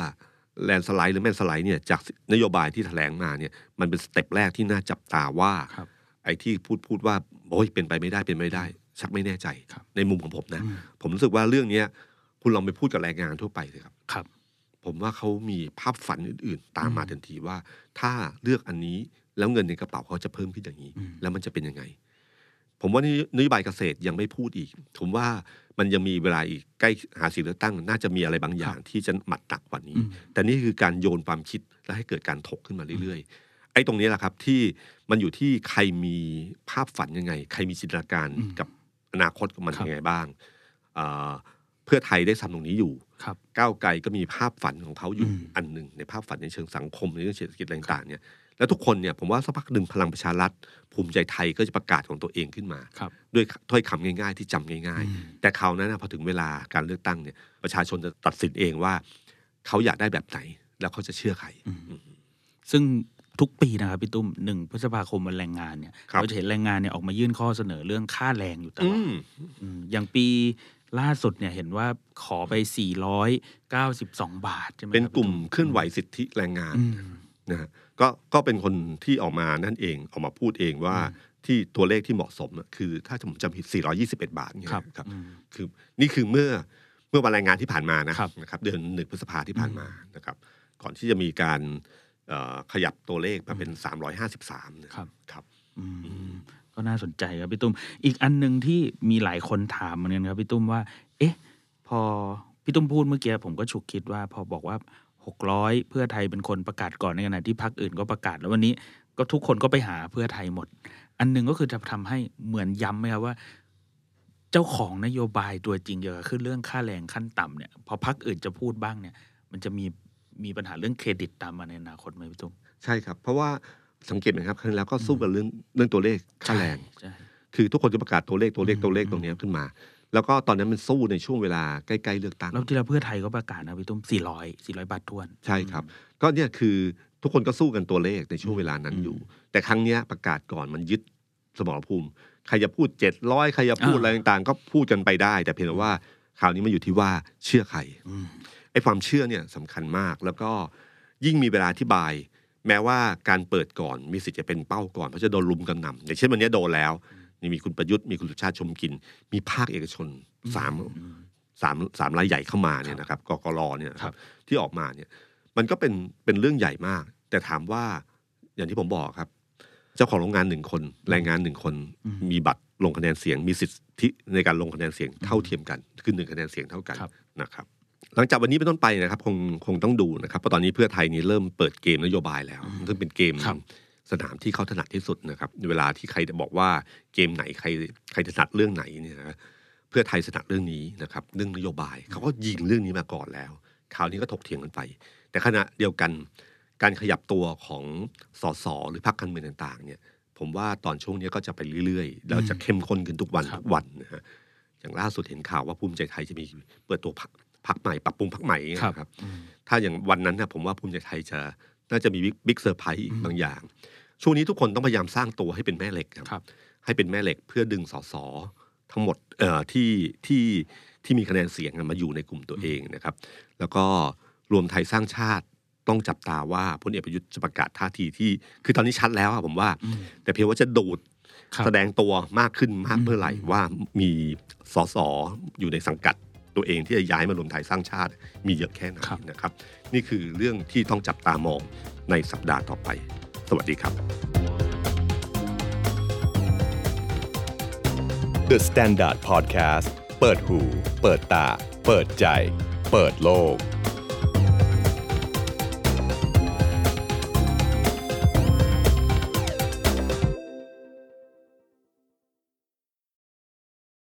แลนสไลด์หรือแม่นสไลด์เนี่ยจากนโยบายที่แถลงมาเนี่ยมันเป็นสเต็ปแรกที่น่าจับตาว่าครับ ไอ้ที่พูดพูดว่าโอ้ยเป็นไปไม่ได้เป็นไม่ได้ ชักไม่แน่ใจครับในมุมของผมนะอืมผมรู้สึกว่าเรื่องเนี้ย คุณลองไปพูดกับแรงงานทั่วไปเลยครับครับ ผมว่าเขามีภาพฝันอื่น ๆ ตามมาอืมทันทีว่า ถ้าเลือกอันนี้แล้วเงินในกระเป๋าเขาจะเพิ่มขึ้นอย่างนี้อืมแล้วมันจะเป็นยังไง ผมว่านโยนโยบายเกษตรยังไม่พูดอีก ผมว่ามันยังมีเวลาอีกใกล้หาเสียงเลือกตั้ง น่าจะมีอะไรบางอย่างที่จะหมัดหนักกว่านี้อืมแต่นี่คือการโยนความคิดและให้เกิดการถกขึ้นมาเรื่อยๆไอ้ตรงนี้แหละครับที่ มันอยู่ที่ใครมีภาพฝันยังไง ใครมีจินตนาการอืมกับอนาคตกับมันครับยังไงบ้างอ่าเพื่อไทยได้ทำตรงนี้อยู่ครับก้าวไกลก็มีภาพฝันของเขาอยู่อืมอันหนึ่งในภาพฝันในเชิงสังคมในเรื่องเศรษฐกิจอะไรต่างๆเนี่ยแล้วทุกคนเนี่ยผมว่าสักพักหนึ่งพลังประชารัฐภูมิใจไทยก็จะประกาศของตัวเองขึ้นมาครับด้วยถ้อยคำง่ายๆ ที่จำง่ายอืมๆแต่คราวนั้นนะพอถึงเวลาการเลือกตั้งเนี่ยประชาชนจะตัดสินเองว่า เขาอยากได้แบบไหนแล้วเขาจะเชื่อใครซึ่ง ทุกปีนะครับพี่ตุ้มหนึ่งพฤษภาคมวันแรงงานเนี่ยครับเราจะเห็นแรงงานเนี่ยออกมายื่นข้อเสนอเรื่องค่าแรงอยู่ตลอดมอืมอย่างปีล่าสุดเนี่ยเห็นว่าขอไป 492 บาทใช่ไหมเป็นครับกลุ่มพี่ตุ้เคลื่อนไหวสิทธิแรงงานอืมนะฮะก็ก็เป็นคนที่ออกมานั่นเองออกมาพูดเองว่าที่ตัวเลขที่เหมาะสมอะคือ ถ้าผมจำผิด 421 บาทเนี่ยครับครับอืมคือนี่คือเมื่อเมื่อวันแรงงานที่ผ่านมานะครับนะครับ เดือนหนึ่งพฤษภาที่ผ่านมานะครับ ก่อนที่จะมีการเอ่อ ขยับตัวเลขมาเป็น 353นะครับครับอืมก็น่าสนใจครับพี่ตุ้ม อีกอันหนึ่งที่มีหลายคนถามเหมือนกันครับพี่ตุ้มว่า เอ๊ะ พอพี่ตุ้มพูดเมื่อกี้ผมก็ฉุกคิดว่า พอบอกว่าหกร้อยเพื่อไทยเป็นคนประกาศก่อนในขณะที่พรรคอื่นก็ประกาศแล้ววันนี้ก็ทุกคนก็ไปหาเพื่อไทยหมด อันหนึ่งก็คือจะทำให้เหมือนย้ำไหมครับว่า เจ้าของนโยบายตัวจริงเกี่ยวกับขึ้นเรื่องค่าแรงขั้นต่ำเนี่ย พอพรรคอื่นจะพูดบ้างเนี่ย มันจะมี มีปัญหาเรื่องเครดิตตามมาในอนาคตไหมพี่ตุ้มใช่ครับ เพราะว่าสังเกตไหมครับ ครั้งที่แล้วก็สู้กันเรื่องเรื่องตัวเลขค่าแรงใช่คือทุกคนจะประกาศตัวเลขตัวเลขอืมตัวเลขอืมตรงเนี้ยขึ้นมา แล้วก็ตอนนั้นมันสู้ในช่วงเวลาใกล้ๆเลือกตั้งแล้วที่เราเพื่อไทยก็ประกาศนะพี่ตุ้มสี่ร้อยสี่ร้อยบาททวน ใช่ครับ ก็เนี่ยคือทุกคนก็สู้กันตัวเลขในช่วงเวลานั้นอืมอยู่ แต่ครั้งเนี้ยประกาศก่อนมันยึดสมรภูมิใครจะพูดเจ็ดร้อยใครจะพูดอ่าอะไรต่างๆ ก็พูดกันไปได้ แต่เพียงแต่ว่าคราวนี้มันอยู่ที่ว่าเชื่อใคร อืมไอ้ความเชื่อเนี่ยสำคัญมาก แล้วก็ยิ่งมีเวลาอธิบาย แม้ว่าการเปิดก่อนมีสิทธิ์จะเป็นเป้าก่อนเพราะจะโดนลุมกำนำอย่างเช่นวันนี้โดนแล้วนี่มีคุณประยุทธ์มีคุณสุชาติชมกลิน มีภาคเอกชนสามอืมสามสามรายใหญ่เข้ามาเนี่ยนะครับกกรเนี่ยนะคครัรับบที่ออกมาเนี่ยมันก็เป็นเป็นเรื่องใหญ่มาก แต่ถามว่าอย่างที่ผมบอกครับ เจ้าของโรงงานหนึ่งคนแรงงานหนึ่งคนอืมมีบัตรลงคะแนนเสียง มีสิทธิในการลงคะแนนเสียงเท่าเทียมกันคือหนึ่งคะแนนเสียงเท่ากันครับนะครับ หลังจากวันนี้เป็นต้นไปนะครับคงคงต้องดูนะครับเพราะตอนนี้เพื่อไทยนี่เริ่มเปิดเกมนโยบายแล้ว ซึ่งเป็นเกมครับสนามที่เขาถนัดที่สุดนะครับ เวลาที่ใครจะบอกว่าเกมไหนใครใครถนัดเรื่องไหนเนี่ยนะเพื่อไทยถนัดเรื่องนี้นะครับ เรื่องนโยบายเขาก็ยิงเรื่องนี้มาก่อนแล้วคราวนี้ก็ถกเถียงกันไป แต่ขณะเดียวกันการขยับตัวของสสหรือพรรคการเมืองต่างๆ เนี่ย ผมว่าตอนช่วงนี้ก็จะไปเรื่อยๆแล้วจะเข้มข้นขึ้นทุกวันครับทุกวันนะฮะอย่างล่าสุดเห็นข่าวว่าภูมิใจไทยจะมีเปิดตัว พรรคพรรคใหม่ปรับปรุงพรรคใหม่นะครับอืมถ้าอย่างวันนั้นนะผมว่าภูมิใจไทยจะน่าจะมี big surprise อีกอืมบางอย่าง ช่วงนี้ทุกคนต้องพยายามสร้างตัวให้เป็นแม่เหล็กครับครับ ให้เป็นแม่เหล็กเพื่อดึงสสทั้งหมดเอ่อที่ที่ที่มีคะแนนเสียงมาอยู่ในกลุ่มตัวเองนะครับ แล้วก็รวมไทยสร้างชาติต้องจับตาว่าพลเอกประยุทธ์จะประกาศท่าทีที่ คือตอนนี้ชัดแล้วอะผมว่าอืมแต่เพียงว่าจะดูดครับแสดงตัวมากขึ้นมากอืมเมื่อไหร่ว่ามีสสอยู่ในสังกัด ตัวเองที่จะย้ายมารวมไทยสร้างชาติ มีเยอะแค่ไหนนะครับ นี่คือเรื่องที่ต้องจับตามองในสัปดาห์ต่อไป สวัสดีครับ The Standard Podcast เปิดหู เปิดตา เปิดใจ เปิดโลก